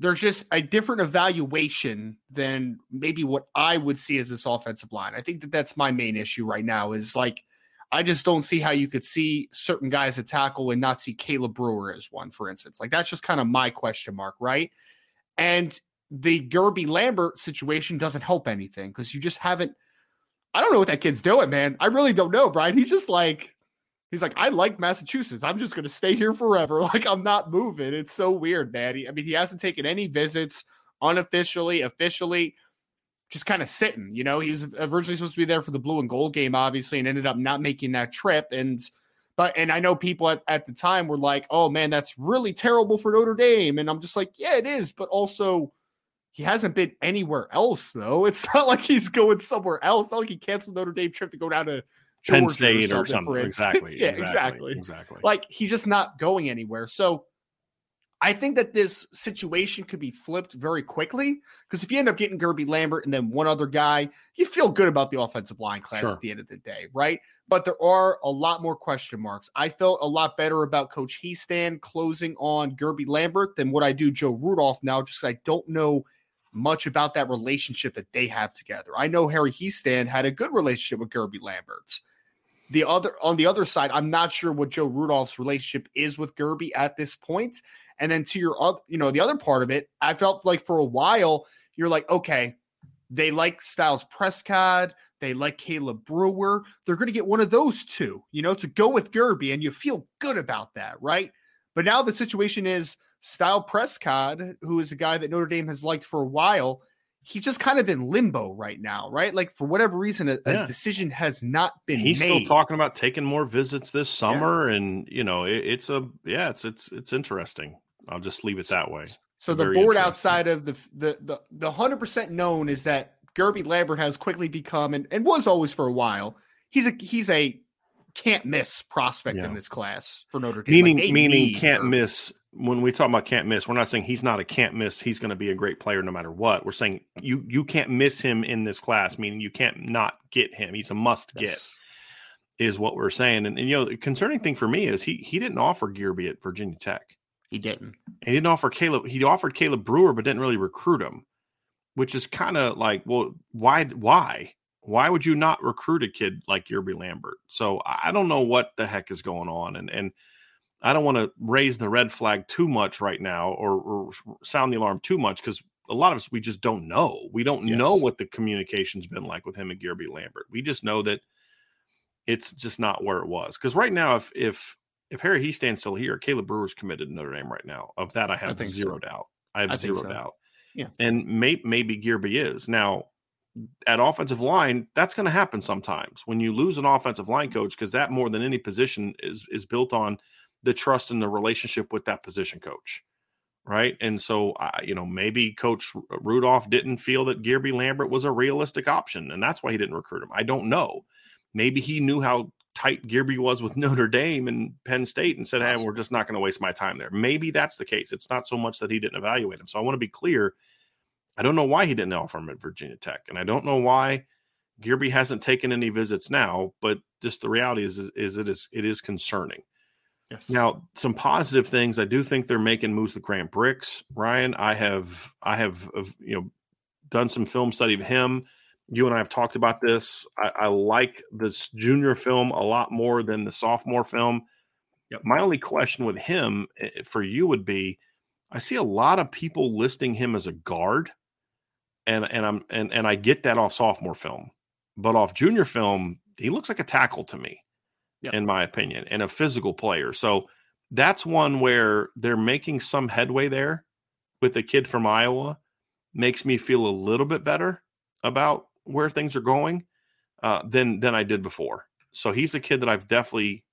there's just a different evaluation than maybe what I would see as this offensive line. I think that that's my main issue right now is like I just don't see how you could see certain guys at tackle and not see Caleb Brewer as one, for instance. Like that's just kind of my question mark, right? And the Guerby Lambert situation doesn't help anything because you just haven't. I don't know what that kid's doing, man. I really don't know, Brian. He's just like he's like, I like Massachusetts. I'm just going to stay here forever. Like, I'm not moving. It's so weird, man. He, I mean, he hasn't taken any visits unofficially, officially, just kind of sitting. You know, he's originally supposed to be there for the blue and gold game, obviously, and ended up not making that trip. And, but, and I know people at, at the time were like, oh man, that's really terrible for Notre Dame. And I'm just like, yeah, it is. But also, he hasn't been anywhere else, though. It's not like he's going somewhere else. It's not like he canceled Notre Dame trip to go down to Penn State or something. Or something. Exactly. yeah, exactly. Exactly. Like he's just not going anywhere. So I think that this situation could be flipped very quickly because if you end up getting Guerby Lambert and then one other guy, you feel good about the offensive line class sure. at the end of the day, right? But there are a lot more question marks. I felt a lot better about Coach Hiestand closing on Guerby Lambert than what I do Joe Rudolph now, just I don't know much about that relationship that they have together. I know Harry Hiestand had a good relationship with Guerby Lamberts. The other on the other side, I'm not sure what Joe Rudolph's relationship is with Guerby at this point. And then to your other, you know, the other part of it, I felt like for a while you're like, okay, they like Styles Prescott, they like Caleb Brewer. They're going to get one of those two, you know, to go with Guerby, and you feel good about that, right? But now the situation is Style Prescott, who is a guy that Notre Dame has liked for a while, he's just kind of in limbo right now, right? Like for whatever reason, a, yeah. a decision has not been. He's made. still talking about taking more visits this summer, yeah. and you know, it, it's a yeah, it's it's it's interesting. I'll just leave it that way. So the board outside of the the the the hundred percent known is that Guerby Lambert has quickly become and, and was always for a while. He's a he's a can't miss prospect yeah. in this class for Notre Dame. Meaning like meaning can't miss when we talk about can't miss, we're not saying he's not a can't miss. He's going to be a great player no matter what. We're saying you you can't miss him in this class, meaning you can't not get him. He's a must get, yes. is what we're saying. And, and, you know, the concerning thing for me is he he didn't offer Guerby at Virginia Tech. He didn't. he didn't offer Caleb. He offered Caleb Brewer, but didn't really recruit him, which is kind of like, well, why? Why? Why would you not recruit a kid like Guerby Lambert? So I don't know what the heck is going on, and and I don't want to raise the red flag too much right now or, or sound the alarm too much because a lot of us we just don't know. We don't yes. know what the communication's been like with him and Guerby Lambert. We just know that it's just not where it was. Because right now, if if if Harry Hiestand's still here, Caleb Brewer's committed to Notre Dame right now. Of that, I have I zero so. doubt. I have I zero so. doubt. Yeah, and may, maybe Guerby is now at offensive line. That's going to happen sometimes when you lose an offensive line coach because that more than any position is is built on the trust and the relationship with that position coach. Right. And so, uh, you know, maybe Coach Rudolph didn't feel that Guerby Lambert was a realistic option, and that's why he didn't recruit him. I don't know. Maybe he knew how tight Guerby was with Notre Dame and Penn State and said, Hey, we're just not going to waste my time there. Maybe that's the case. It's not so much that he didn't evaluate him. So I want to be clear. I don't know why he didn't offer him at Virginia Tech. And I don't know why Guerby hasn't taken any visits now, but just the reality is, is it is it is concerning. Yes. Now, some positive things. I do think they're making moves with Grant Brix. Ryan, I have I have you know done some film study of him. You and I have talked about this. I, I like this junior film a lot more than the sophomore film. Yep. My only question with him eh, for you would be, I see a lot of people listing him as a guard, and and I'm and and I get that off sophomore film, but off junior film, he looks like a tackle to me yep. in my opinion, and a physical player. So that's one where they're making some headway there with a kid from Iowa. Makes me feel a little bit better about where things are going uh, than than I did before. So he's a kid that I've definitely,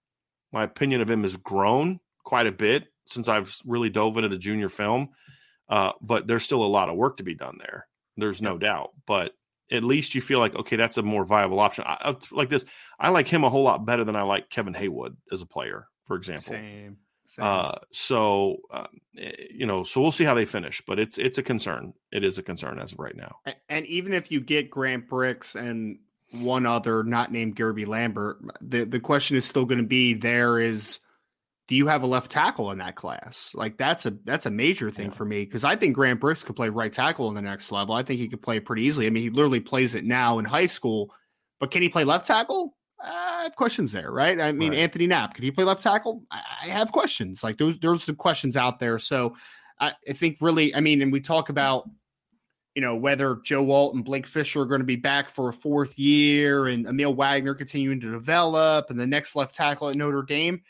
my opinion of him has grown quite a bit since I've really dove into the junior film. Uh, but there's still a lot of work to be done there. There's no doubt. But at least you feel like okay, that's a more viable option. I, like this, I like him a whole lot better than I like Kevin Haywood as a player, for example. Same. Same. Uh, so uh, you know, so we'll see how they finish, but it's it's a concern. It is a concern as of right now. And, and even if you get Grant Brix and one other not named Guerby Lambert, the the question is still going to be there is do you have a left tackle in that class? Like that's a that's a major thing yeah. for me because I think Grant Brix could play right tackle in the next level. I think he could play pretty easily. I mean, he literally plays it now in high school, but can he play left tackle? Uh, I have questions there, right? I mean, right. Anthonie Knapp, could he play left tackle? I have questions. Like those, there's the questions out there. So I, I think really, I mean, and we talk about you know, whether Joe Alt and Blake Fisher are going to be back for a fourth year and Aamil Wagner continuing to develop and the next left tackle at Notre Dame.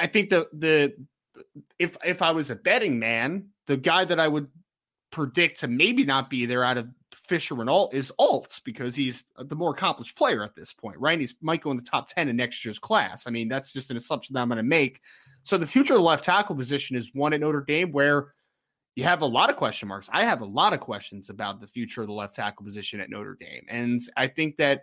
I think the the if if I was a betting man, the guy that I would predict to maybe not be there out of Fisher and Alt is Alt because he's the more accomplished player at this point, right? He's might go in the top 10 in next year's class. I mean, that's just an assumption that I'm going to make. So the future of the left tackle position is one at Notre Dame where you have a lot of question marks. I have a lot of questions about the future of the left tackle position at Notre Dame. And I think that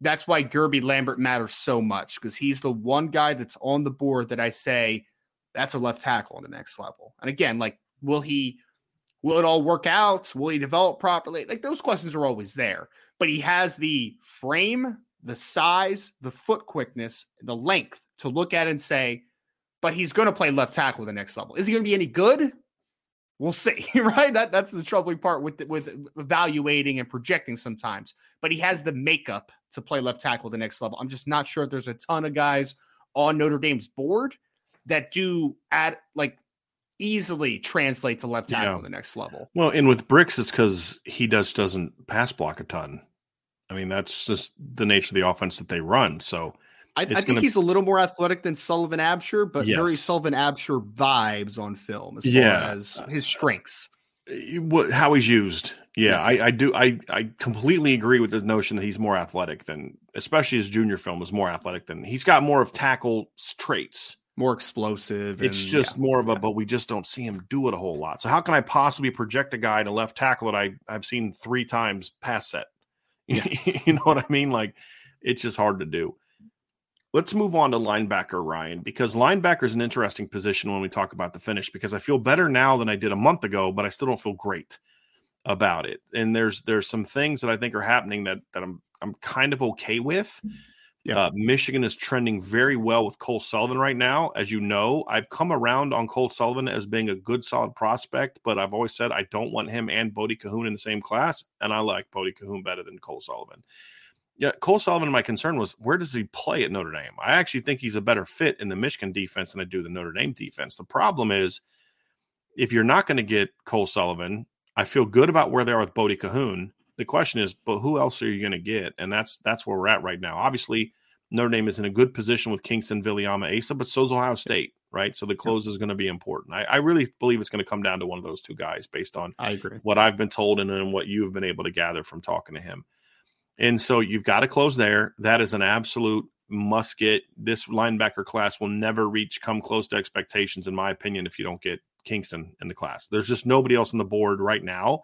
that's why Guerby Lambert matters so much because he's the one guy that's on the board that I say that's a left tackle on the next level. And again, like, will he, will it all work out? Will he develop properly? Like, those questions are always there. But he has the frame, the size, the foot quickness, the length to look at and say, but he's going to play left tackle the next level. Is he going to be any good? We'll see, right? That that's the troubling part with with evaluating and projecting sometimes. But he has the makeup to play left tackle the next level. I'm just not sure if there's a ton of guys on Notre Dame's board that do add like easily translate to left tackle yeah. the next level. Well, and with Brix, it's because he does doesn't pass block a ton. I mean, that's just the nature of the offense that they run. So I, I think gonna... he's a little more athletic than Sullivan Absher, but yes. very Sullivan Absher vibes on film as yeah. far as his strengths. Uh, what, how he's used. Yeah, yes. I, I, do. I, I completely agree with the notion that he's more athletic than, especially his junior film is more athletic than he's got more of tackle traits, more explosive. It's and, just yeah, more of a, but we just don't see him do it a whole lot. So how can I possibly project a guy to left tackle that I I've seen three times pass set? you know what I mean? Like it's just hard to do. Let's move on to linebacker, Ryan, because linebacker is an interesting position when we talk about the finish because I feel better now than I did a month ago, but I still don't feel great about it. And there's there's some things that I think are happening that that I'm I'm kind of okay with. Yeah. Uh, Michigan is trending very well with Cole Sullivan right now. As you know, I've come around on Cole Sullivan as being a good, solid prospect, but I've always said I don't want him and Bodie Cahoon in the same class, and I like Bodie Cahoon better than Cole Sullivan. Yeah, Cole Sullivan, my concern was where does he play at Notre Dame? I actually think he's a better fit in the Michigan defense than I do the Notre Dame defense. The problem is if you're not going to get Cole Sullivan, I feel good about where they are with Bodie Cahoon. The question is, but who else are you going to get? And that's that's where we're at right now. Obviously, Notre Dame is in a good position with Kingston, Viliama, Asa, but so is Ohio State, right? So the close is going to be important. I, I really believe it's going to come down to one of those two guys based on I agree. what I've been told and, and what you've been able to gather from talking to him. And so you've got to close there. That is an absolute must get. This linebacker class will never reach come close to expectations, in my opinion, if you don't get Kingston in the class. There's just nobody else on the board right now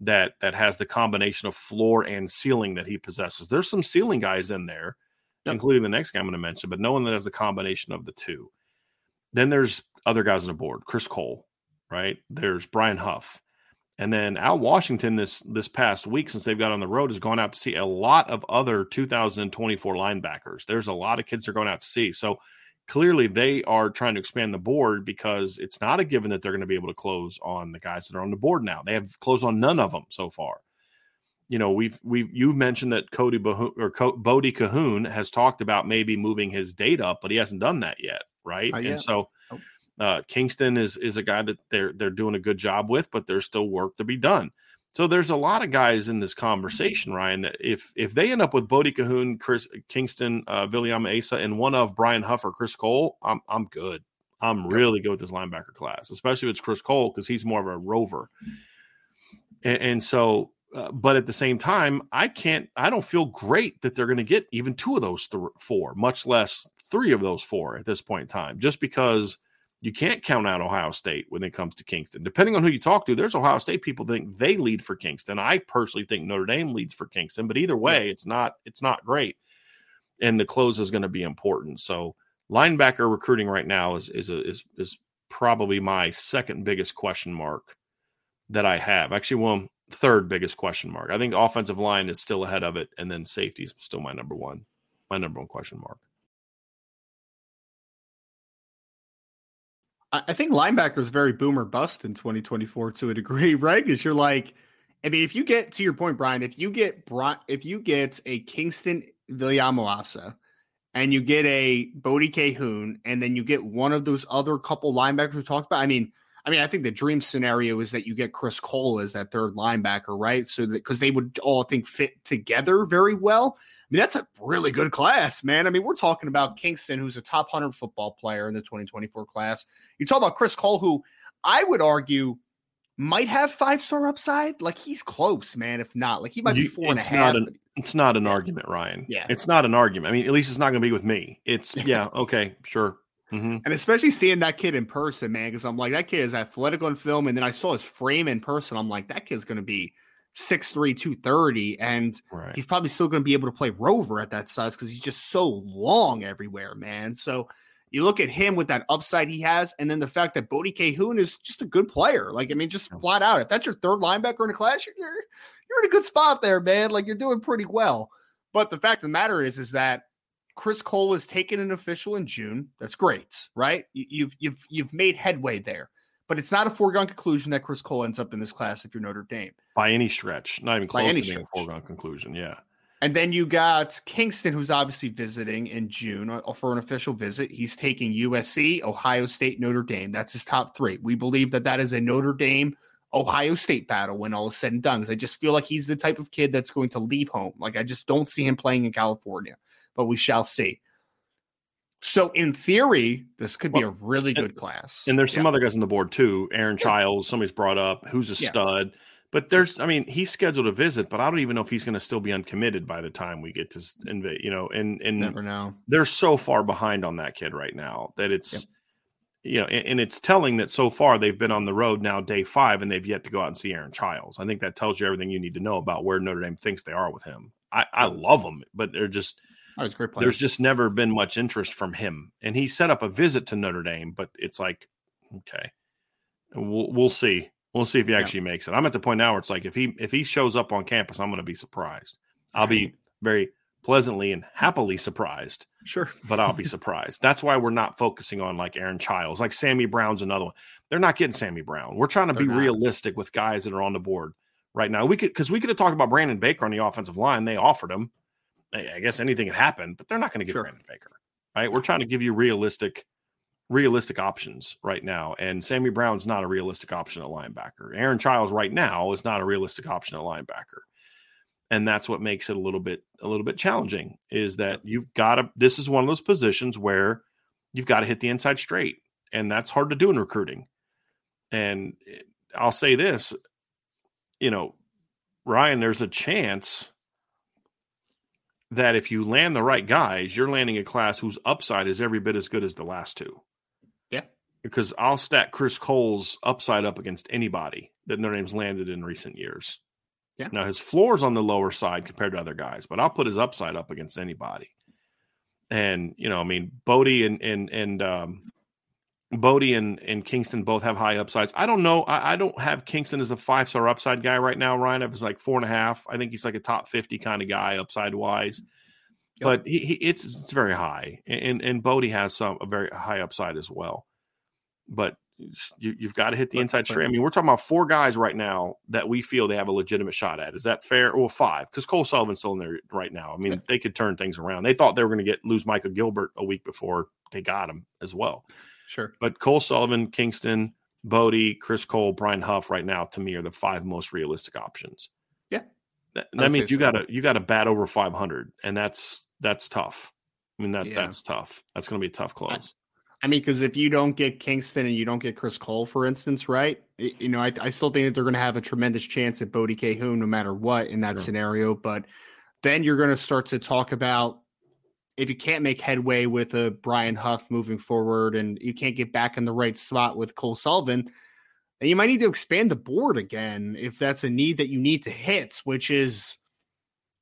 that that has the combination of floor and ceiling that he possesses. There's some ceiling guys in there, yep. including the next guy I'm going to mention, but no one that has a combination of the two. Then there's other guys on the board, Chris Cole, right? There's Brian Huff. And then Al Washington this this past week, since they've got on the road, has gone out to see a lot of other 2024 linebackers. There's a lot of kids they're going out to see. So clearly they are trying to expand the board because it's not a given that they're going to be able to close on the guys that are on the board now. They have closed on none of them so far. You know, we've we've you've mentioned that Cody or Co- Bodie Cahoon has talked about maybe moving his date up, but he hasn't done that yet, right? Yeah. And so oh. Uh, Kingston is is a guy that they're they're doing a good job with, but there's still work to be done. So there's a lot of guys in this conversation, Ryan, that if if they end up with Bodie Cahoon, Chris Kingston, uh, Viliamu-Asa, and one of Brian Huff or Chris Cole, I'm I'm good. I'm really good with this linebacker class, especially if it's Chris Cole because he's more of a rover. And, and so, uh, but at the same time, I can't. I don't feel great that they're going to get even two of those th- four, much less three of those four at this point in time, just because you can't count out Ohio State when it comes to Kingston. Depending on who you talk to, there's Ohio State people think they lead for Kingston. I personally think Notre Dame leads for Kingston, but either hmm. way, it's not it's not great. And the close is going to be important. So linebacker recruiting right now is is a, is is probably my second biggest question mark that I have. Actually, well, third biggest question mark. I think offensive line is still ahead of it, and then safety is still my number one, my number one question mark. I think linebacker is very boomer bust in 2024 to a degree, right? Because you're like, I mean, if you get to your point, Brian, if you get brought, if you get a Kingston Viliamu-Asa and you get a Bodie Cahoon, and then you get one of those other couple linebackers we talked about, I mean, I mean, I think the dream scenario is that you get Chris Cole as that third linebacker, right? So that because they would all I think fit together very well I mean, that's a really good class, man. I mean, we're talking about Kingston, who's a top 100 football player in the 2024 class. You talk about Chris Cole, who I would argue might have five star upside. Like he's close, man. If not, like he might be four and a half. An, it's not an argument, Ryan. Yeah, it's not an argument. I mean, at least it's not going to be with me. It's yeah, okay, sure. Mm-hmm. And especially seeing that kid in person, man, because I'm like, that kid is athletic on film. And then I saw his frame in person. I'm like, that kid's going to be 6'3, 230. And right. he's probably still going to be able to play rover at that size because he's just so long everywhere, man. So you look at him with that upside he has, and then the fact that Bodie Cahoon is just a good player. Like, I mean, just flat out, if that's your third linebacker in the class, you're, you're, you're in a good spot there, man. Like, you're doing pretty well. But the fact of the matter is, is that Chris Cole has taken an official in June. That's great, right? You've you've you've made headway there but it's not a foregone conclusion that Chris Cole ends up in this class if you're Notre Dame by any stretch. Not even close to being stretch. a foregone conclusion. Yeah. And then you got Kingston, who's obviously visiting in June uh, for an official visit. He's taking USC, Ohio State, Notre Dame. That's his top three. We believe that that is a Notre Dame Ohio State battle when all is said and done. Because I just feel like he's the type of kid that's going to leave home. Like I just don't see him playing in California, but we shall see. So in theory, this could be a really good and, class. And there's some yeah. other guys on the board too. Aaron Chiles, somebody's brought up, who's a yeah. stud. But there's, I mean, he's scheduled a visit, but I don't even know if he's going to still be uncommitted by the time we get to invade. You know, and and never know. They're so far behind on that kid right now that it's, yep. you know, and, and, it's telling that so far they've been on the road now day five and they've yet to go out and see Aaron Chiles. I think that tells you everything you need to know about where Notre Dame thinks they are with him. I, I love him, but they're just Oh, great player. There's just never been much interest from him, and he set up a visit to Notre Dame, but it's like, okay, we'll we'll see. We'll see if he actually yeah. makes it. I'm at the point now where it's like if he if he shows up on campus, I'm going to be surprised. I'll be very pleasantly and happily surprised. Sure, but I'll be surprised. That's why we're not focusing on like Aaron Chiles, like Sammy Brown's another one. They're not getting Sammy Brown. We're trying to They're be not. realistic with guys that are on the board right now. We could because we could have talked about Brandon Baker on the offensive line. They offered him. I guess anything can happen, but they're not going to get sure. Brandon Baker, right? We're trying to give you realistic, realistic options right now, and Sammy Brown's not a realistic option at linebacker. Aaron Chiles right now is not a realistic option at linebacker, and that's what makes it a little bit a little bit challenging. Is that you've got to? This is one of those positions where you've got to hit the inside straight, and that's hard to do in recruiting. And eh, I'll say this, you know, Ryan, there's a chance that if you land the right guys, you're landing a class whose upside is every bit as good as the last two. Yeah. Because I'll stack Chris Cole's upside up against anybody that Notre Dame's landed in recent years. Yeah. Now his floor's on the lower side compared to other guys, but I'll put his upside up against anybody. And you know, I mean, Bodie and and and um, Bodie and, and Kingston both have high upsides. I don't know. I, I don't have Kingston as a five star upside guy right now. Ryan, I was like four and a half. I think he's like a top fifty kind of guy upside wise. Yep. But he, he, it's it's very high, and and Bodie has some a very high upside as well. But you, have got to hit the inside straight. I mean, we're talking about four guys right now that we feel they have a legitimate shot at. Is that fair? Well, five, because Cole Sullivan's still in there right now. I mean, yeah. they could turn things around. They thought they were going to get lose Michael Gilbert a week before they got him as well. Sure. But Cole Sullivan, Kingston, Bodie, Chris Cole, Brian Huff, right now to me are the five most realistic options. Yeah. That, that means you so. gotta you gotta bat over five hundred, and that's that's tough. I mean that yeah. that's tough. That's gonna be a tough close. I mean, because if you don't get Kingston and you don't get Chris Cole, for instance, right? You know, I, I still think that they're going to have a tremendous chance at Bodie Cahoon no matter what in that sure. scenario. But then you're going to start to talk about if you can't make headway with a Brian Huff moving forward and you can't get back in the right spot with Cole Sullivan, then you might need to expand the board again if that's a need that you need to hit, which is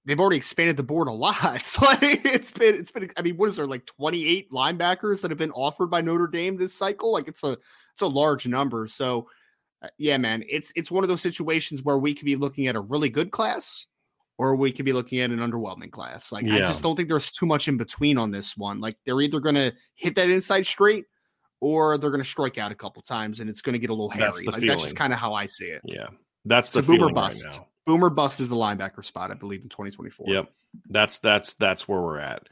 they've already expanded the board a lot. Like it's been it's been I mean, what is there like 28 linebackers that have been offered by Notre Dame this cycle? Like it's a it's a large number. So uh, yeah, man, it's it's one of those situations where we could be looking at a really good class or we could be looking at an underwhelming class. Like yeah. I just don't think there's too much in between on this one. Like they're either going to hit that inside straight or they're going to strike out a couple times and it's going to get a little hairy. That's, like, that's just kind of how I see it. Yeah. That's the boomer bust. Right boomer bust is the linebacker spot, I believe, in 2024. Yep. That's that's that's where we're at.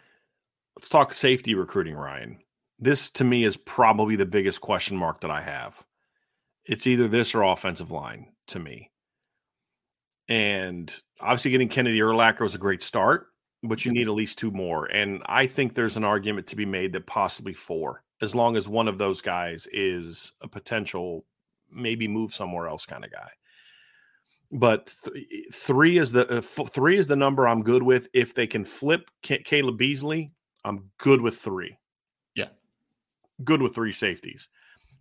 Let's talk safety recruiting, Ryan. This to me is probably the biggest question mark that I have. It's either this or offensive line to me. And obviously getting Kennedy Urlacher was a great start, but you need at least two more. And I think there's an argument to be made that possibly four, as long as one of those guys is a potential maybe move somewhere else kind of guy but th- three is the uh, f- three is the number I'm good with. If they can flip K- Caleb Beasley, I'm good with three. Yeah, good with three safeties.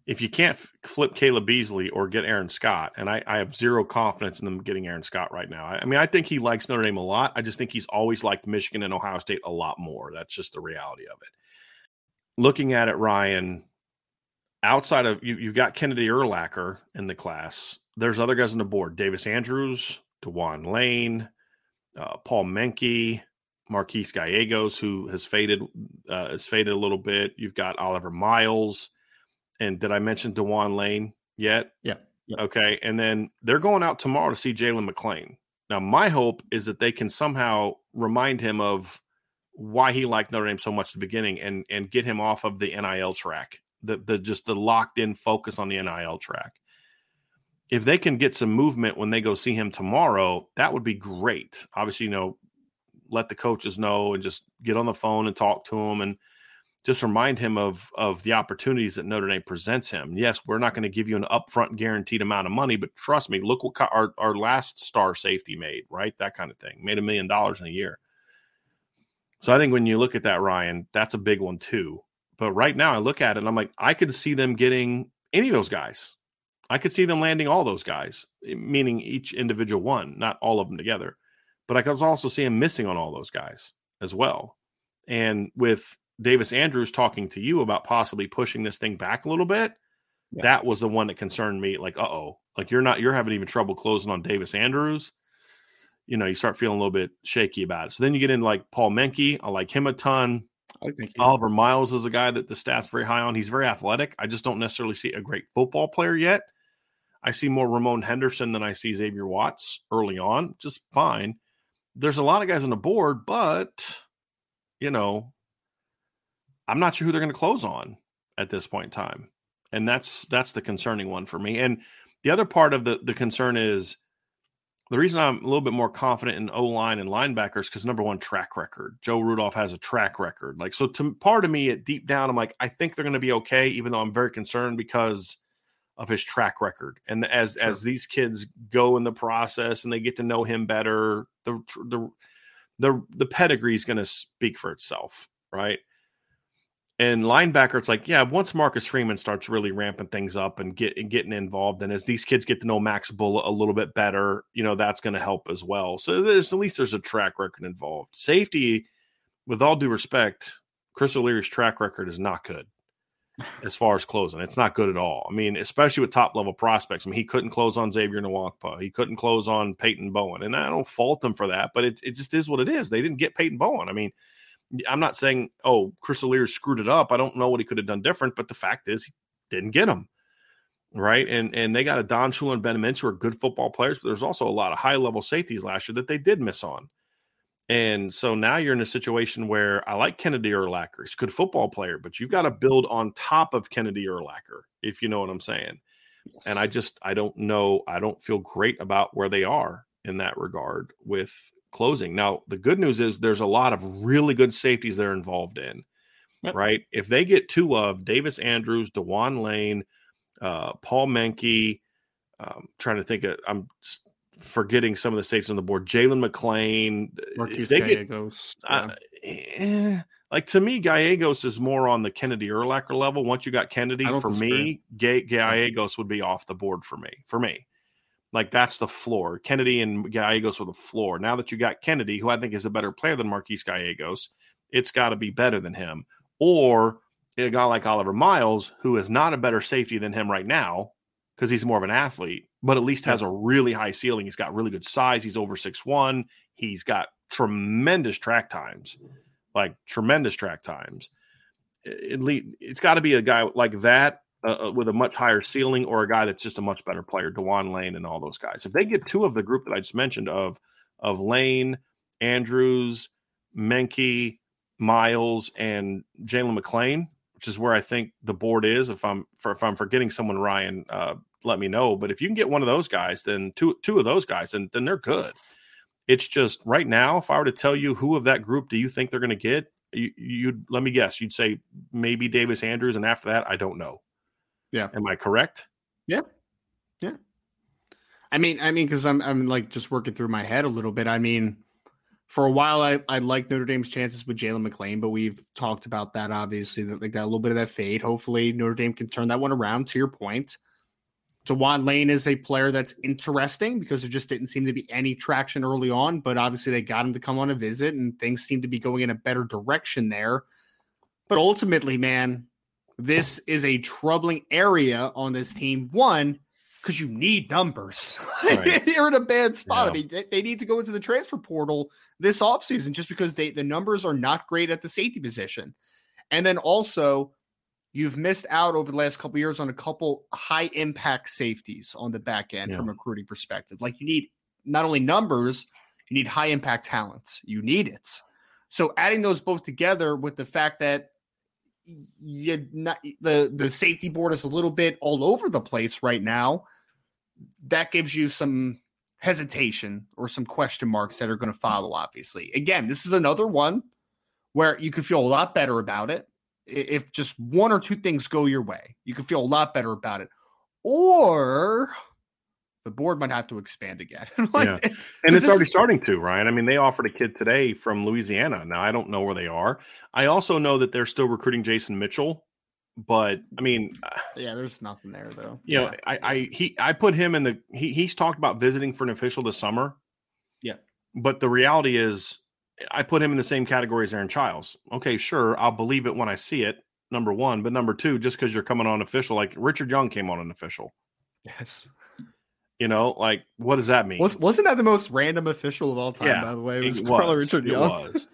If you can't flip Caleb Beasley or get Aaron Scott, and I, I, have zero confidence in them getting Aaron Scott right now. I, I, mean, I think he likes Notre Dame a lot. I just think he's always liked Michigan and Ohio State a lot more. That's just the reality of it. Looking at it, Ryan, outside of you, you've got Kennedy Urlacher in the class there's other guys on the board: Davis Andrews, Dewan Lane, uh, Paul Menke, Marquise Gallegos, who has faded uh, has faded a little bit. You've got Oliver Miles, and did I mention Dewan Lane yet? Yeah. yeah. Okay, and then they're going out tomorrow to see Jalen McLean. Now, my hope is that they can somehow remind him of why he liked Notre Dame so much at the beginning, and and get him off of the NIL track, the the just the locked in focus on the NIL track if they can get some movement when they go see him tomorrow, that would be great. Obviously, you know, let the coaches know and just get on the phone and talk to him and just remind him of of the opportunities that Notre Dame presents him. Yes, we're not going to give you an upfront guaranteed amount of money, but trust me, look what our our last star safety made, right? That kind of thing. Made a million dollars in a year. So I think when you look at that, Ryan, that's a big one too. But right now I look at it and I'm like, I could see them getting any of those guys. I could see them landing all those guys, eh, meaning each individual one, not all of them together. But I could also see him missing on all those guys as well. And with Davis Andrews talking to you about possibly pushing this thing back a little bit, yeah. that was the one that concerned me. Like, uh oh, like you're not, you're having even trouble closing on Davis Andrews. You know, you start feeling a little bit shaky about it. So then you get in like Paul Menke. I like him a ton. I think Oliver Miles is a guy that the staff's very high on. He's very athletic. I just don't necessarily see a great football player yet. I see more Ramon Henderson than I see Xavier Watts early on, just fine. There's a lot of guys on the board, but you know, I'm not sure who they're going to close on at this point in time. And that's that's the concerning one for me. And the other part of the the concern is the reason I'm a little bit more confident in O line and linebackers because number one, track record. Joe Rudolph has a track record. Like so, to part of me, at deep down, I'm like, I think they're going to be okay, even though I'm very concerned because of his track record. And as sure. as these kids go in the process and they get to know him better, the the the the pedigree is going to speak for itself, right? And linebacker, it's like, yeah, once Marcus Freeman starts really ramping things up and get and getting involved, and as these kids get to know Max Bullough a little bit better, you know, that's going to help as well. So there's at least there's a track record involved. Safety, with all due respect, Chris O'Leary's track record is not good as far as closing. It's not good at all. I mean, especially with top level prospects. I mean, he couldn't close on Xavier Nwankpa. He couldn't close on Peyton Bowen. And I don't fault them for that, but it, it just is what it is. They didn't get Peyton Bowen. I mean, I'm not saying, oh, Chris O'Leary screwed it up. I don't know what he could have done different, but the fact is he didn't get him. Right. And and they got Adon Shuler and Ben Minich who are good football players, but there's also a lot of high level safeties last year that they did miss on. And so now you're in a situation where I like Kennedy Urlacher. He's a good football player, but you've got to build on top of Kennedy Urlacher, if you know what I'm saying. Yes. And I just I don't know. I don't feel great about where they are in that regard with closing. Now, the good news is there's a lot of really good safeties they're involved in. Yep. Right. If they get two of Davis Andrews, Dewan Lane, uh, Paul Menke, um, trying to think of, I'm forgetting some of the safeties on the board. Jalen McLean, Marquise Gallegos. Uh, eh, like to me, Gallegos is more on the Kennedy Urlacher level. Once you got Kennedy, for disagree. me, Gallegos would be off the board for me. For me, like that's the floor. Kennedy and Gallegos were the floor. Now that you got Kennedy, who I think is a better player than Marquise Gallegos, it's got to be better than him. Or a guy like Oliver Miles, who is not a better safety than him right now, because he's more of an athlete, but at least has a really high ceiling. He's got really good size. He's over six one. He's got tremendous track times, like tremendous track times. It, it's got to be a guy like that uh, uh, with a much higher ceiling, or a guy that's just a much better player, Dewan Lane and all those guys. If they get two of the group that I just mentioned of of Lane, Andrews, Menke, Miles, and Jalen McLean, which is where I think the board is. If I'm for, if I'm forgetting someone, Ryan, uh, let me know. But if you can get one of those guys, then two two of those guys, then then they're good. It's just right now, if I were to tell you who of that group do you think they're going to get, you, you'd let me guess. You'd say maybe Davis Andrews, and after that, I don't know. Yeah, am I correct? Yeah, yeah. I mean, I mean, because I'm I'm like just working through my head a little bit. I mean, for a while, I I like Notre Dame's chances with Jalen McLean, but we've talked about that obviously that like that a little bit of that fade. Hopefully, Notre Dame can turn that one around. To your point, Dewan Lane is a player that's interesting because there just didn't seem to be any traction early on, but obviously they got him to come on a visit and things seem to be going in a better direction there. But ultimately, man, this is a troubling area on this team. One, because you need numbers. Right. You're in a bad spot. Yeah. I mean, they, they, need to go into the transfer portal this offseason just because they the numbers are not great at the safety position. And then also, you've missed out over the last couple years on a couple high impact safeties on the back end yeah. from a recruiting perspective. Like you need not only numbers, you need high impact talents. You need it. So adding those both together with the fact that you not, the the safety board is a little bit all over the place right now, that gives you some hesitation or some question marks that are going to follow. Obviously, again, this is another one where you could feel a lot better about it if just one or two things go your way, you can feel a lot better about it. Or the board might have to expand again. like, yeah. And it's already starting to, Ryan. I mean, they offered a kid today from Louisiana. Now, I don't know where they are. I also know that they're still recruiting Jason Mitchell, but I mean, yeah, there's nothing there though. You know, I, I, he, I put him in the, he, he's talked about visiting for an official this summer. Yeah. But the reality is, I put him in the same category as Aaron Chiles. Okay, sure, I'll believe it when I see it. Number one, but number two, just because you're coming on official, like Richard Young came on an official. Yes. You know, like what does that mean? Was, not that the most random official of all time? Yeah, by the way, it was, it was Richard Young. It was.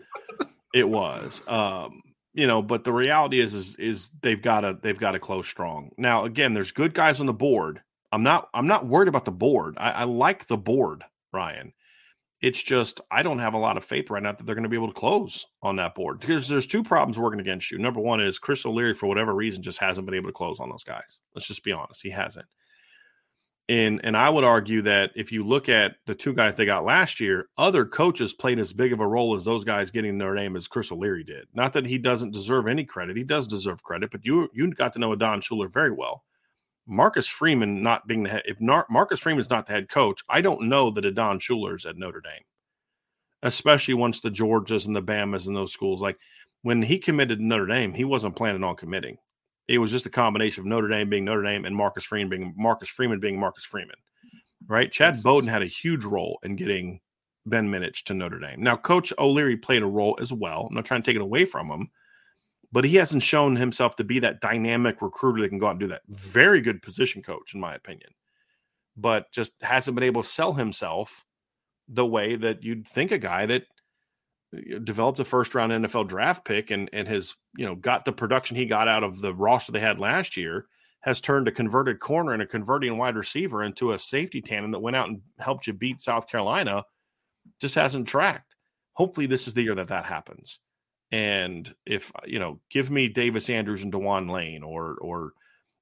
it was. Um, you know, but the reality is, is, is they've got to they've got to close strong. Now, again, there's good guys on the board. I'm not I'm not worried about the board. I, I like the board, Ryan. It's just I don't have a lot of faith right now that they're going to be able to close on that board because there's two problems working against you. Number one is Chris O'Leary, for whatever reason, just hasn't been able to close on those guys. Let's just be honest, he hasn't. And and I would argue that if you look at the two guys they got last year, other coaches played as big of a role as those guys getting their name as Chris O'Leary did. Not that he doesn't deserve any credit; he does deserve credit. But you you got to know Don Shuler very well. Marcus Freeman not being the head, if Nar- Marcus Freeman's not the head coach, I don't know that Adon Shuler's at Notre Dame, especially once the Georgias and the Bamas and those schools. Like when he committed to Notre Dame, he wasn't planning on committing. It was just a combination of Notre Dame being Notre Dame and Marcus Freeman being Marcus Freeman being Marcus Freeman. Right? Chad Bowden had a huge role in getting Ben Minich to Notre Dame. Now, Coach O'Leary played a role as well. I'm not trying to take it away from him, but he hasn't shown himself to be that dynamic recruiter that can go out and do that. Very good position coach, in my opinion, but just hasn't been able to sell himself the way that you'd think a guy that Uh, developed a first round NFL draft pick and and has you know got the production he got out of the roster they had last year has turned a converted corner and a converting wide receiver into a safety tandem that went out and helped you beat South Carolina just hasn't tracked. Hopefully, this is the year that that happens. And if you know, give me Davis Andrews and Dewan Lane, or or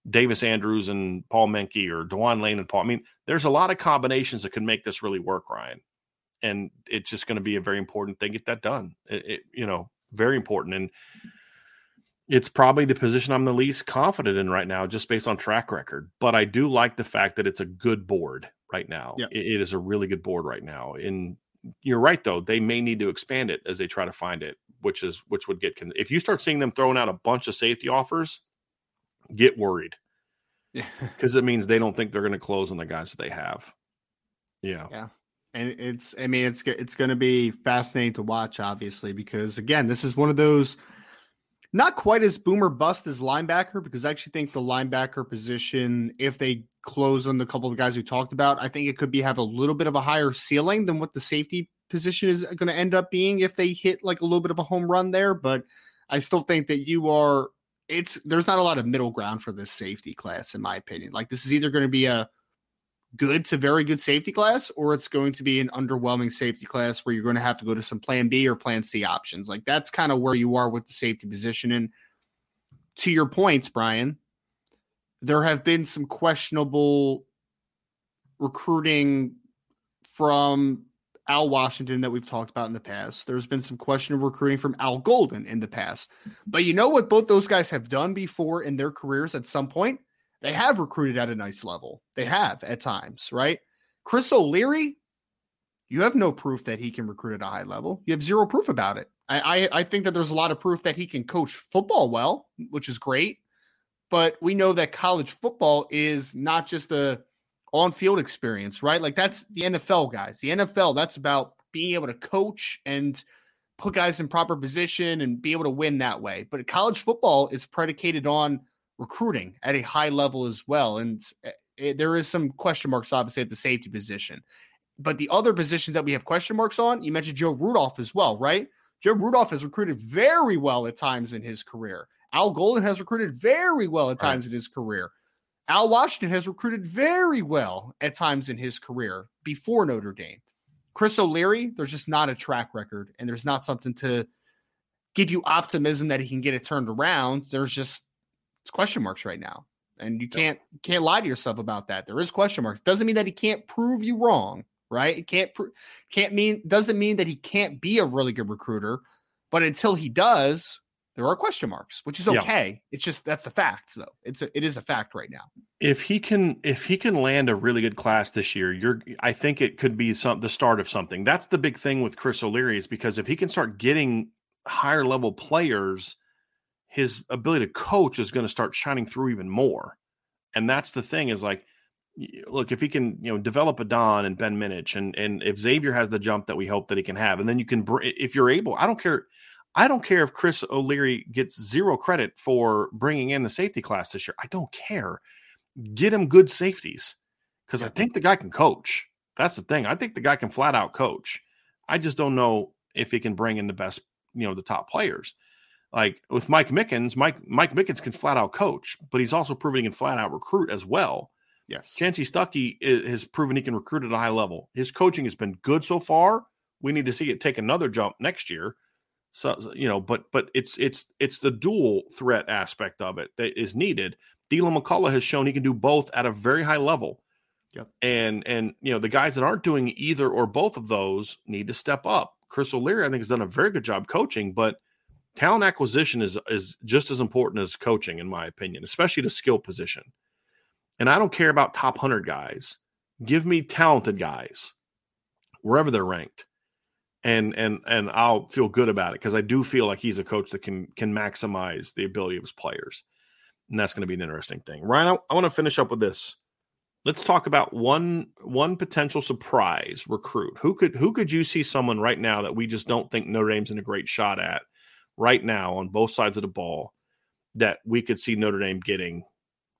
Davis Andrews and Paul Menke, or Dewan Lane and Paul. I mean, there's a lot of combinations that can make this really work, Ryan. And it's just going to be a very important thing. Get that done. It, it, you know, very important. And it's probably the position I'm the least confident in right now, just based on track record. But I do like the fact that it's a good board right now. Yeah. It, it is a really good board right now. And you're right, though; they may need to expand it as they try to find it, which is which would get. If you start seeing them throwing out a bunch of safety offers, get worried because it means they don't think they're going to close on the guys that they have. Yeah. Yeah. And it's, I mean, it's it's going to be fascinating to watch, obviously, because again, this is one of those not quite as boomer bust as linebacker, because I actually think the linebacker position, if they close on the couple of guys we talked about, I think it could be have a little bit of a higher ceiling than what the safety position is going to end up being if they hit like a little bit of a home run there. But I still think that you are it's there's not a lot of middle ground for this safety class, in my opinion. Like this is either going to be a good to very good safety class, or it's going to be an underwhelming safety class where you're going to have to go to some plan B or plan C options. Like that's kind of where you are with the safety position. And to your points, Brian, there have been some questionable recruiting from Al Washington that we've talked about in the past. There's been some questionable recruiting from Al Golden in the past. But you know what both those guys have done before in their careers at some point? They have recruited at a nice level. They have at times, right? Chris O'Leary, you have no proof that he can recruit at a high level. You have zero proof about it. I, I, I think that there's a lot of proof that he can coach football well, which is great. But we know that college football is not just a on field experience, right? Like that's the NFL guys. The NFL, that's about being able to coach and put guys in proper position and be able to win that way. But college football is predicated on recruiting at a high level as well. And it, eh, eh, there is some question marks, obviously, at the safety position. But the other positions that we have question marks on, you mentioned Joe Rudolph as well, right? Joe Rudolph has recruited very well at times in his career. Al Golden has recruited very well at times right. in his career. Al Washington has recruited very well at times in his career before Notre Dame. Chris O'Leary, there's just not a track record, and there's not something to give you optimism that he can get it turned around. There's just it's question marks right now, and you can't can't lie to yourself about that. There is question marks. Doesn't mean that he can't prove you wrong, right? It can't pr- can't mean doesn't mean that he can't be a really good recruiter, but until he does, there are question marks, which is okay. Yeah. It's just that's the facts, though. It's a, it is a fact right now. If he can if he can land a really good class this year, you're I think it could be some the start of something. That's the big thing with Chris O'Leary is because if he can start getting higher level players, his ability to coach is going to start shining through even more. And that's the thing is like look if he can you know develop Adon and Ben Minich and and if Xavier has the jump that we hope that he can have and then you can if you're able I don't care I don't care if Chris O'Leary gets zero credit for bringing in the safety class this year. I don't care. Get him good safeties because. I think the guy can coach. That's the thing. I think the guy can flat out coach. I just don't know if he can bring in the best, you know, the top players. Like with Mike Mickens, Mike Mike Mickens can flat out coach, but he's also proven he can flat out recruit as well. Yes, Chansi Stuckey has proven he can recruit at a high level. His coaching has been good so far. We need to see it take another jump next year so you know, but but it's it's it's the dual threat aspect of it that is needed. Deland McCullough has shown he can do both at a very high level. Yep. And and you know, the guys that aren't doing either or both of those need to step up. Chris O'Leary, I think, has done a very good job coaching, but talent acquisition is is just as important as coaching, in my opinion, especially the skill position. And I don't care about top hundred guys. Give me talented guys, wherever they're ranked and and and I'll feel good about it because I do feel like he's a coach that can can maximize the ability of his players, and that's going to be an interesting thing. Ryan, I, I want to finish up with this. Let's talk about one one potential surprise recruit. Who could who could you see someone right now that we just don't think Notre Dame's in a great shot at right now on both sides of the ball that we could see Notre Dame getting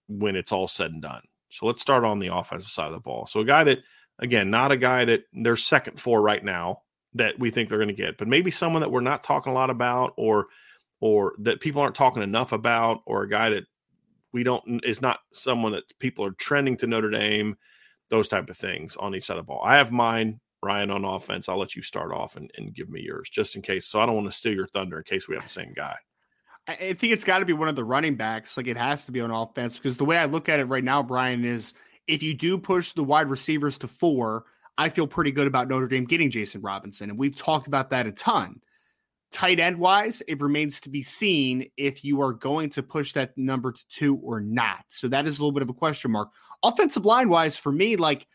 when it's all said and done. So let's start on the offensive side of the ball. So a guy that, again, not a guy that they're second for right now that we think they're going to get, but maybe someone that we're not talking a lot about or or that people aren't talking enough about, or a guy that we don't is not someone that people are trending to Notre Dame, those type of things on each side of the ball. I have mine, Ryan, on offense. I'll let you start off and, and give me yours just in case. So I don't want to steal your thunder in case we have the same guy. I think it's got to be one of the running backs. Like it has to be on offense because the way I look at it right now, Brian, is if you do push the wide receivers to four, I feel pretty good about Notre Dame getting Jason Robinson. And we've talked about that a ton. Tight end wise, it remains to be seen if you are going to push that number to two or not. So that is a little bit of a question mark. Offensive line wise, for me, like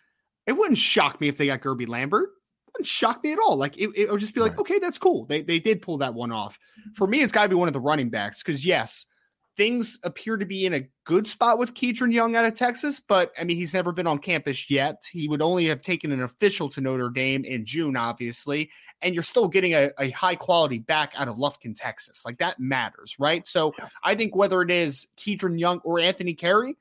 it wouldn't shock me if they got Guerby Lambert It wouldn't shock me at all. Like it, it would just be like, right. okay, that's cool. They they did pull that one off. For me, it's got to be one of the running backs because yes, things appear to be in a good spot with Kedren Young out of Texas, but I mean, he's never been on campus yet. He would only have taken an official to Notre Dame in June, obviously, and you're still getting a, a high quality back out of Lufkin, Texas. Like that matters, right? So yeah. I think whether it is Kedren Young or Anthony Carrie,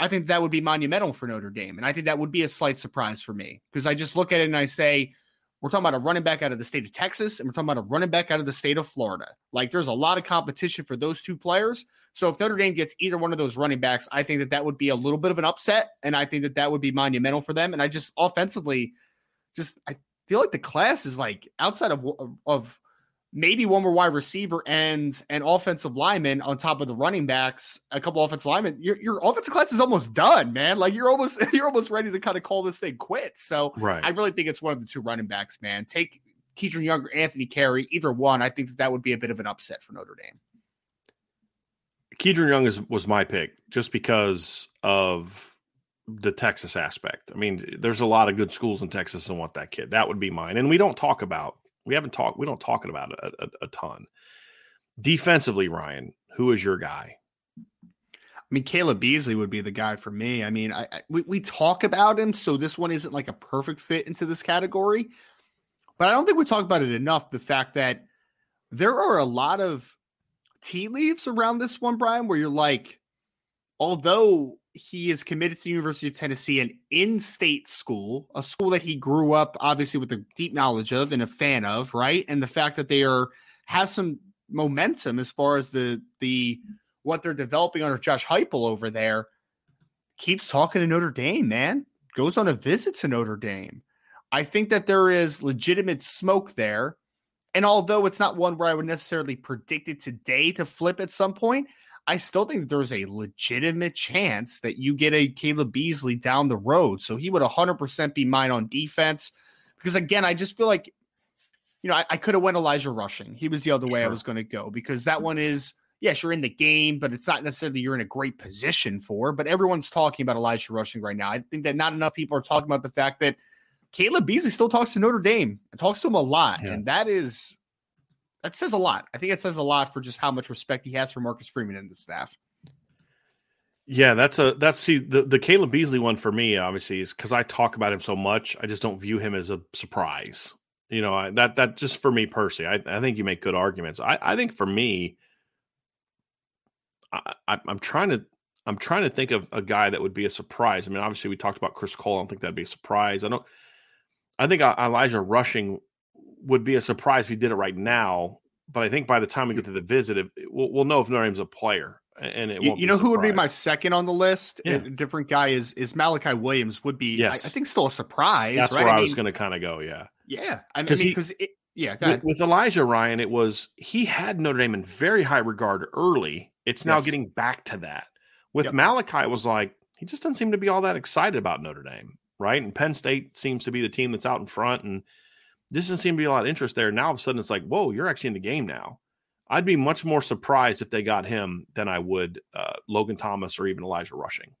I think that would be monumental for Notre Dame. And I think that would be a slight surprise for me because I just look at it and I say, we're talking about a running back out of the state of Texas and we're talking about a running back out of the state of Florida. Like there's a lot of competition for those two players. So if Notre Dame gets either one of those running backs, I think that that would be a little bit of an upset. And I think that that would be monumental for them. And I just offensively, just, I feel like the class is like outside of, of, maybe one more wide receiver and an offensive lineman on top of the running backs, a couple offensive linemen, your, your offensive class is almost done, man. Like you're almost you're almost ready to kind of call this thing quits. So right. I really think it's one of the two running backs, man. Take Kedren Younger, Anthony Carrie, either one. I think that that would be a bit of an upset for Notre Dame. Kedren Young is, was my pick just because of the Texas aspect. I mean, there's a lot of good schools in Texas and want that kid. That would be mine. And we don't talk about we haven't talked. We don't talk about it a, a, a ton. Defensively, Ryan, who is your guy? I mean, Caleb Beasley would be the guy for me. I mean, I, I, we, we talk about him, so this one isn't like a perfect fit into this category. But I don't think we talk about it enough. The fact that there are a lot of tea leaves around this one, Brian, where you're like, although he is committed to the University of Tennessee, an in-state school, a school that he grew up obviously with a deep knowledge of and a fan of, right? And the fact that they are have some momentum as far as the the what they're developing under Josh Heupel over there keeps talking to Notre Dame, man. Goes on a visit to Notre Dame. I think that there is legitimate smoke there. And although it's not one where I would necessarily predict it today to flip at some point, I still think there's a legitimate chance that you get a Caleb Beasley down the road. So he would 100% be mine on defense. Because again, I just feel like, you know, I, I could have went Elijah Rushing. He was the other way I was going to go because that hmm. one is, yes, you're in the game, but it's not necessarily you're in a great position for. But everyone's talking about Elijah Rushing right now. I think that not enough people are talking about the fact that Caleb Beasley still talks to Notre Dame and talks to him a lot. Yeah. And that is that says a lot. I think it says a lot for just how much respect he has for Marcus Freeman and the staff. Yeah, that's a that's see the the Caleb Beasley one for me obviously is because I talk about him so much. I just don't view him as a surprise. You know I, that that just for me personally, I, I think you make good arguments. I I think for me, I, I I'm trying to I'm trying to think of a guy that would be a surprise. I mean, obviously we talked about Chris Cole. I don't think that'd be a surprise. I don't. I think Elijah Rushing would be a surprise if he did it right now. But I think by the time we get to the visit, it, we'll, we'll know if Notre Dame's a player, and it you, you know who would be my second on the list? Yeah. A different guy is is Malachi Williams. Would be yes. I, I think still a surprise. That's right? where I, I was going to kind of go. Yeah, yeah. I mean, because yeah, with, with, Elijah Ryan, it was he had Notre Dame in very high regard early. It's now yes. getting back to that. With yep. Malachi, it was like he just doesn't seem to be all that excited about Notre Dame, right? And Penn State seems to be the team that's out in front and doesn't seem to be a lot of interest there. Now all of a sudden it's like, whoa, you're actually in the game now. I'd be much more surprised if they got him than I would uh, Logan Thomas or even Elijah Rushing.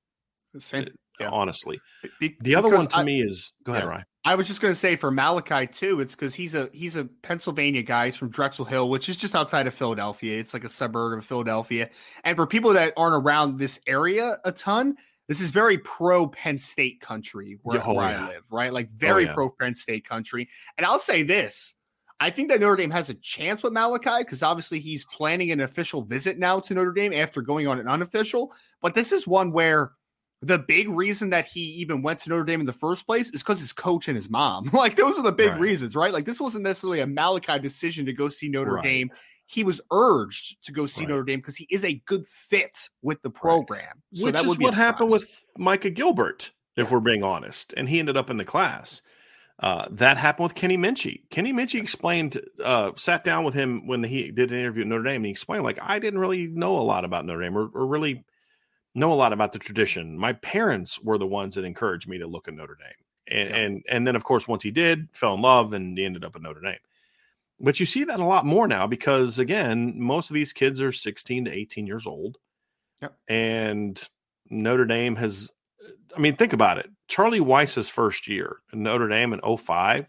Same, uh, yeah. honestly. Be- the other one to I, me is go ahead, yeah. Ryan. I was just going to say for Malachi too. It's because he's a he's a Pennsylvania guy. He's from Drexel Hill, which is just outside of Philadelphia. It's like a suburb of Philadelphia. And for people that aren't around this area a ton, this is very pro Penn State country where, oh, where yeah. I live, right? Like oh, very oh, yeah. pro Penn State country. And I'll say this I think that Notre Dame has a chance with Malachi because obviously he's planning an official visit now to Notre Dame after going on an unofficial. But this is one where the big reason that he even went to Notre Dame in the first place is because his coach and his mom. Like those are the big Right. reasons, right? Like this wasn't necessarily a Malachi decision to go see Notre Right. Dame. He was urged to go see Right. Notre Dame because he is a good fit with the program. So Which that is would what happened with Micah Gilbert, if we're being honest. And he ended up in the class. Uh, that happened with Kenny Minchey. Kenny Minchey explained, uh, sat down with him when he did an interview at Notre Dame. And he explained, like, I didn't really know a lot about Notre Dame or, or really know a lot about the tradition. My parents were the ones that encouraged me to look at Notre Dame. And, Yeah. and and then of course once he did, fell in love and he ended up at Notre Dame. But you see that a lot more now because again, most of these kids are 16 to 18 years old. Yep. And Notre Dame has I mean, think about it. Charlie Weis's first year in Notre Dame in 05,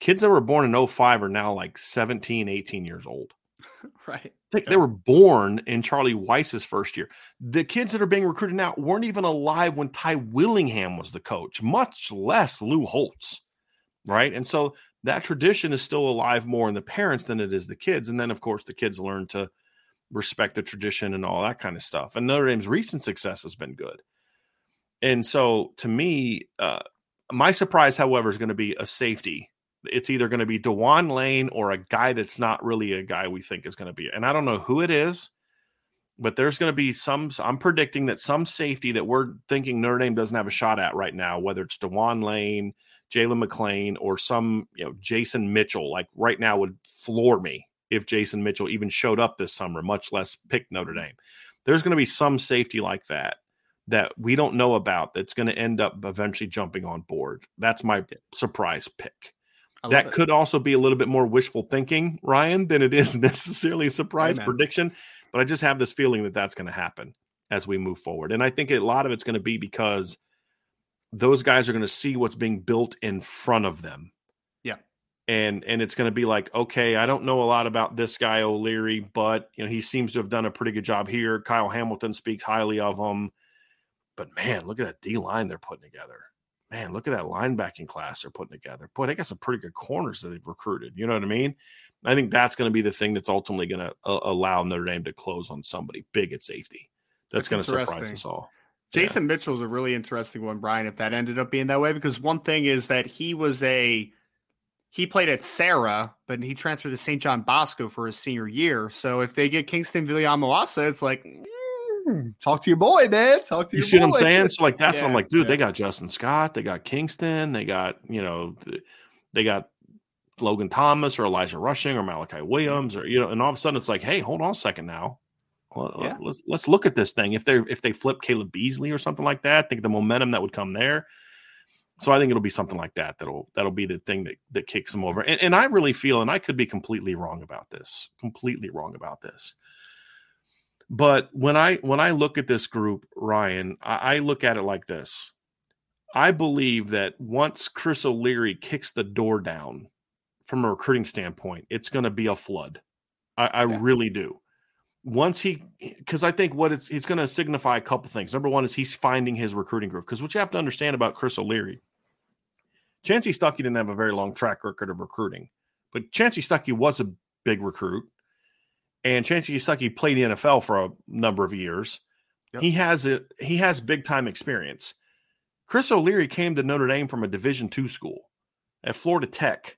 kids that were born in 05 are now like 17, 18 years old. right. They, they were born in Charlie Weis's first year. The kids that are being recruited now weren't even alive when Ty Willingham was the coach, much less Lou Holtz. Right. And so that tradition is still alive more in the parents than it is the kids. And then, of course, the kids learn to respect the tradition and all that kind of stuff. And Notre Dame's recent success has been good. And so to me, uh, my surprise, however, is going to be a safety it's either going to be Dewan Lane or a guy that's not really a guy we think is going to be. And I don't know who it is, but there's going to be some. I'm predicting that some safety that we're thinking Notre Dame doesn't have a shot at right now, whether it's Dewan Lane, Jalen McLean, or some you know Jason Mitchell. Like right now, would floor me if Jason Mitchell even showed up this summer, much less pick Notre mm-hmm. Dame. There's going to be some safety like that that we don't know about that's going to end up eventually jumping on board. That's my surprise pick that it. could also be a little bit more wishful thinking, Ryan, than it is necessarily a surprise Amen. prediction. But I just have this feeling that that's going to happen as we move forward. And I think a lot of it's going to be because those guys are going to see what's being built in front of them. Yeah. And and it's going to be like, okay, I don't know a lot about this guy O'Leary, but you know, he seems to have done a pretty good job here. Kyle Hamilton speaks highly of him. But man, look at that D line they're putting together man, look at that linebacking class they're putting together. Boy, they got some pretty good corners that they've recruited. You know what I mean? I think that's going to be the thing that's ultimately going to uh, allow Notre Dame to close on somebody big at safety. That's, That's going to surprise us all. Jason Mitchell is a really interesting one, Brian, if that ended up being that way, because one thing is that he was a he played at Serra, but he transferred to St. John Bosco for his senior year. So if they get Kingston Viliamu-Asa, it's like mm, talk to your boy, man. Talk to You see what I'm saying? So like that's what I'm like, dude. yeah. They got Justin Scott, they got Kingston, they got you know, they got Logan Thomas or Elijah Rushing or Malachi Williams or you know, and all of a sudden it's like, hey, hold on a second now. Well, uh, Yeah. Let's let's look at this thing. If they if they flip Caleb Beasley or something like that, think the momentum that would come there. So I think it'll be something like that that'll that'll be the thing that that kicks them over. And, and I really feel, and I could be completely wrong about this, completely wrong about this. But when I when I look at this group, Ryan, I, I look at it like this. I believe that once Chris O'Leary kicks the door down from a recruiting standpoint, it's going to be a flood. I, I Yeah. really do. Once he, because I think what it's it's going to signify a couple things. Number one is he's finding his recruiting group. Because what you have to understand about Chris O'Leary, Chansi Stuckey didn't have a very long track record of recruiting, but Chansi Stuckey was a big recruit, and Chansi Stuckey played the NFL for a number of years. Yep. He has a he has big time experience. Chris O'Leary came to Notre Dame from a Division two school at Florida Tech.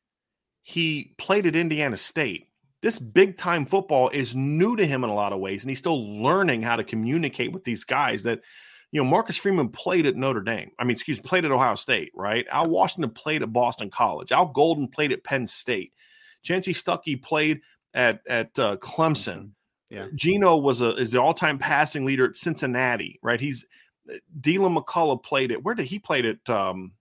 He played at Indiana State. This big time football is new to him in a lot of ways, and he's still learning how to communicate with these guys that you know, Marcus Freeman played at Notre Dame. I mean, excuse me, played at Ohio State, right? Al Washington played at Boston College. Al Golden played at Penn State. Chansi Stuckey played at at uh, Clemson. Yeah. Gino was a is the all time passing leader at Cincinnati, right? He's Deland McCullough played it. Where did he played it? Um,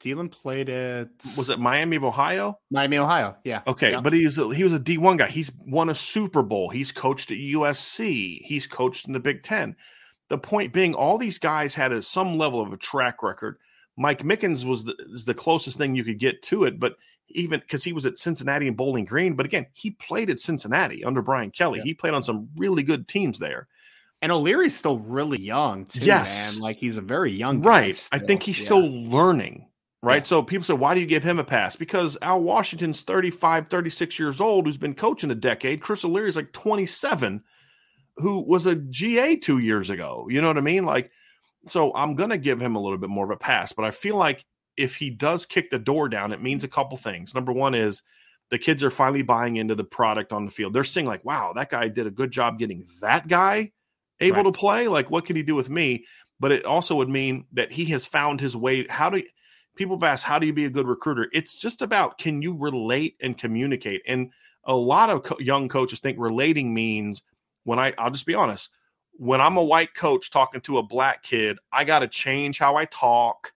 Deland played at was it Miami of Ohio? Miami, Ohio? Yeah. Okay, Yeah. but he's a, he was a D one guy. He's won a Super Bowl. He's coached at USC. He's coached in the Big Ten. The point being, all these guys had a, some level of a track record. Mike Mickens was the, is the closest thing you could get to it, but even because he was at Cincinnati and Bowling Green, but again, he played at Cincinnati under Brian Kelly. Yeah. He played on some really good teams there. And O'Leary's still really young, too, Yes. man. Like he's a very young guy Right. I think he's Yeah. still learning. Right? Yeah. So people say, why do you give him a pass? Because Al Washington's 35, 36 years old, who's been coaching a decade. Chris O'Leary is like 27, who was a GA two years ago. You know what I mean? Like, so I'm going to give him a little bit more of a pass, but I feel like if he does kick the door down, it means a couple things. Number one is the kids are finally buying into the product on the field. They're saying, like, wow, that guy did a good job getting that guy able Right. to play. Like, what can he do with me? But it also would mean that he has found his way. How do people have asked, how do you be a good recruiter? It's just about can you relate and communicate? And a lot of co- young coaches think relating means when I, I'll just be honest, when I'm a white coach talking to a black kid, I got to change how I talk.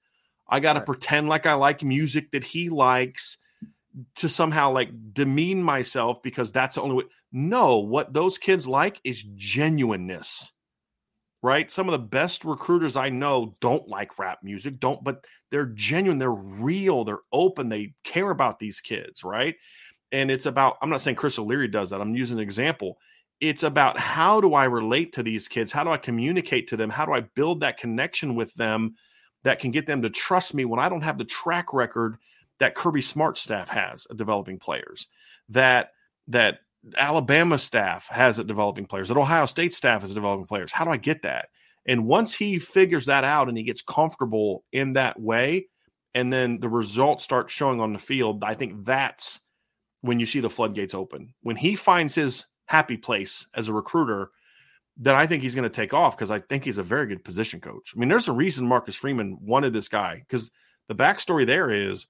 I got to Right. pretend like I like music that he likes to somehow like demean myself because that's the only way. No, what those kids like is genuineness, right? Some of the best recruiters I know don't like rap music, don't, but they're genuine, they're real, they're open, they care about these kids, right? And it's about, I'm not saying Chris O'Leary does that, I'm using an example. It's about how do I relate to these kids? How do I communicate to them? How do I build that connection with them that can get them to trust me when I don't have the track record that Kirby Smart staff has at developing players, that that Alabama staff has it developing players, that Ohio State staff at developing players. How do I get that? And once he figures that out and he gets comfortable in that way, and then the results start showing on the field, I think that's when you see the floodgates open. When he finds his happy place as a recruiter, then I think he's going to take off because I think he's a very good position coach. I mean, there's a reason Marcus Freeman wanted this guy because the backstory there is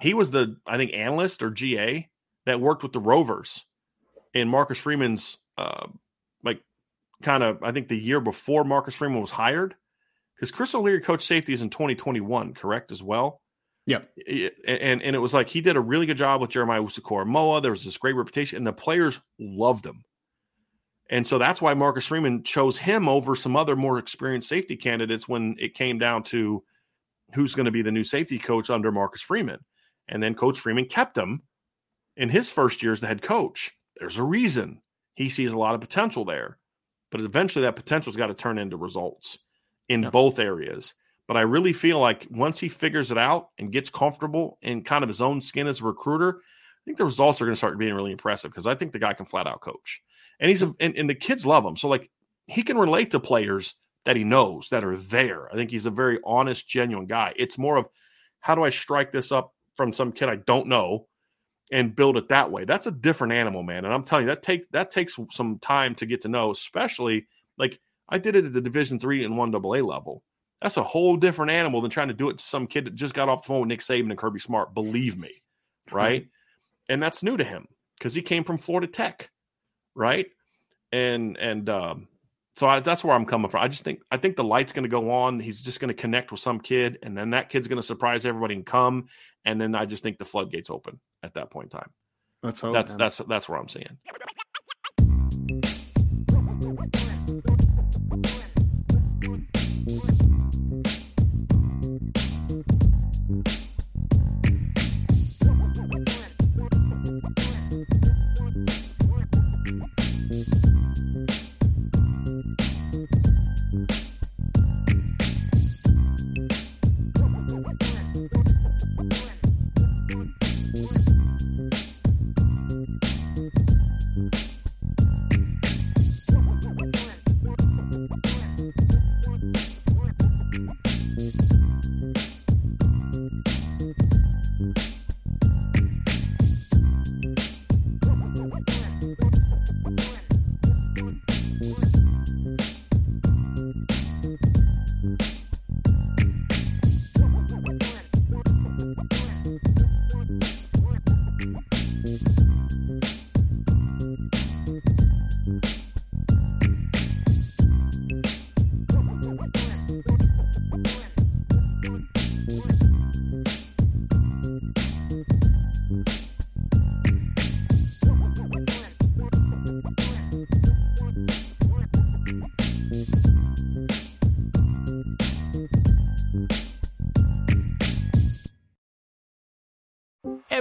he was the, I think, analyst or GA that worked with the Rovers in Marcus Freeman's, uh, like, kind of, I think the year before Marcus Freeman was hired. Because Chris O'Leary coached safeties in 2021, correct, as well? Yeah, And, and it was like he did a really good job with Jeremiah Owusu-Koramoah. There was this great reputation, and the players loved him. And so that's why Marcus Freeman chose him over some other more experienced safety candidates when it came down to who's going to be the new safety coach under Marcus Freeman. And then Coach Freeman kept him in his first year as the head coach. There's a reason he sees a lot of potential there. But eventually that potential's got to turn into results in Yep. both areas. But I really feel like once he figures it out and gets comfortable in kind of his own skin as a recruiter, I think the results are going to start being really impressive because I think the guy can flat out coach. And he's a, and, and the kids love him. So like he can relate to players that he knows that are there. I think he's a very honest, genuine guy. It's more of how do I strike this up from some kid I don't know and build it that way. That's a different animal, man. And I'm telling you, that takes that takes some time to get to know, especially like I did it at the division three and one double A level. That's a whole different animal than trying to do it to some kid that just got off the phone with Nick Saban and Kirby Smart. Believe me, right? and that's new to him because he came from Florida Tech, right? And and um, so I, that's where I'm coming from. I just think I think the light's going to go on. He's just going to connect with some kid, and then that kid's going to surprise everybody and come. And then I just think the floodgates open at that point in time. Hope. that's man. that's that's where I'm seeing.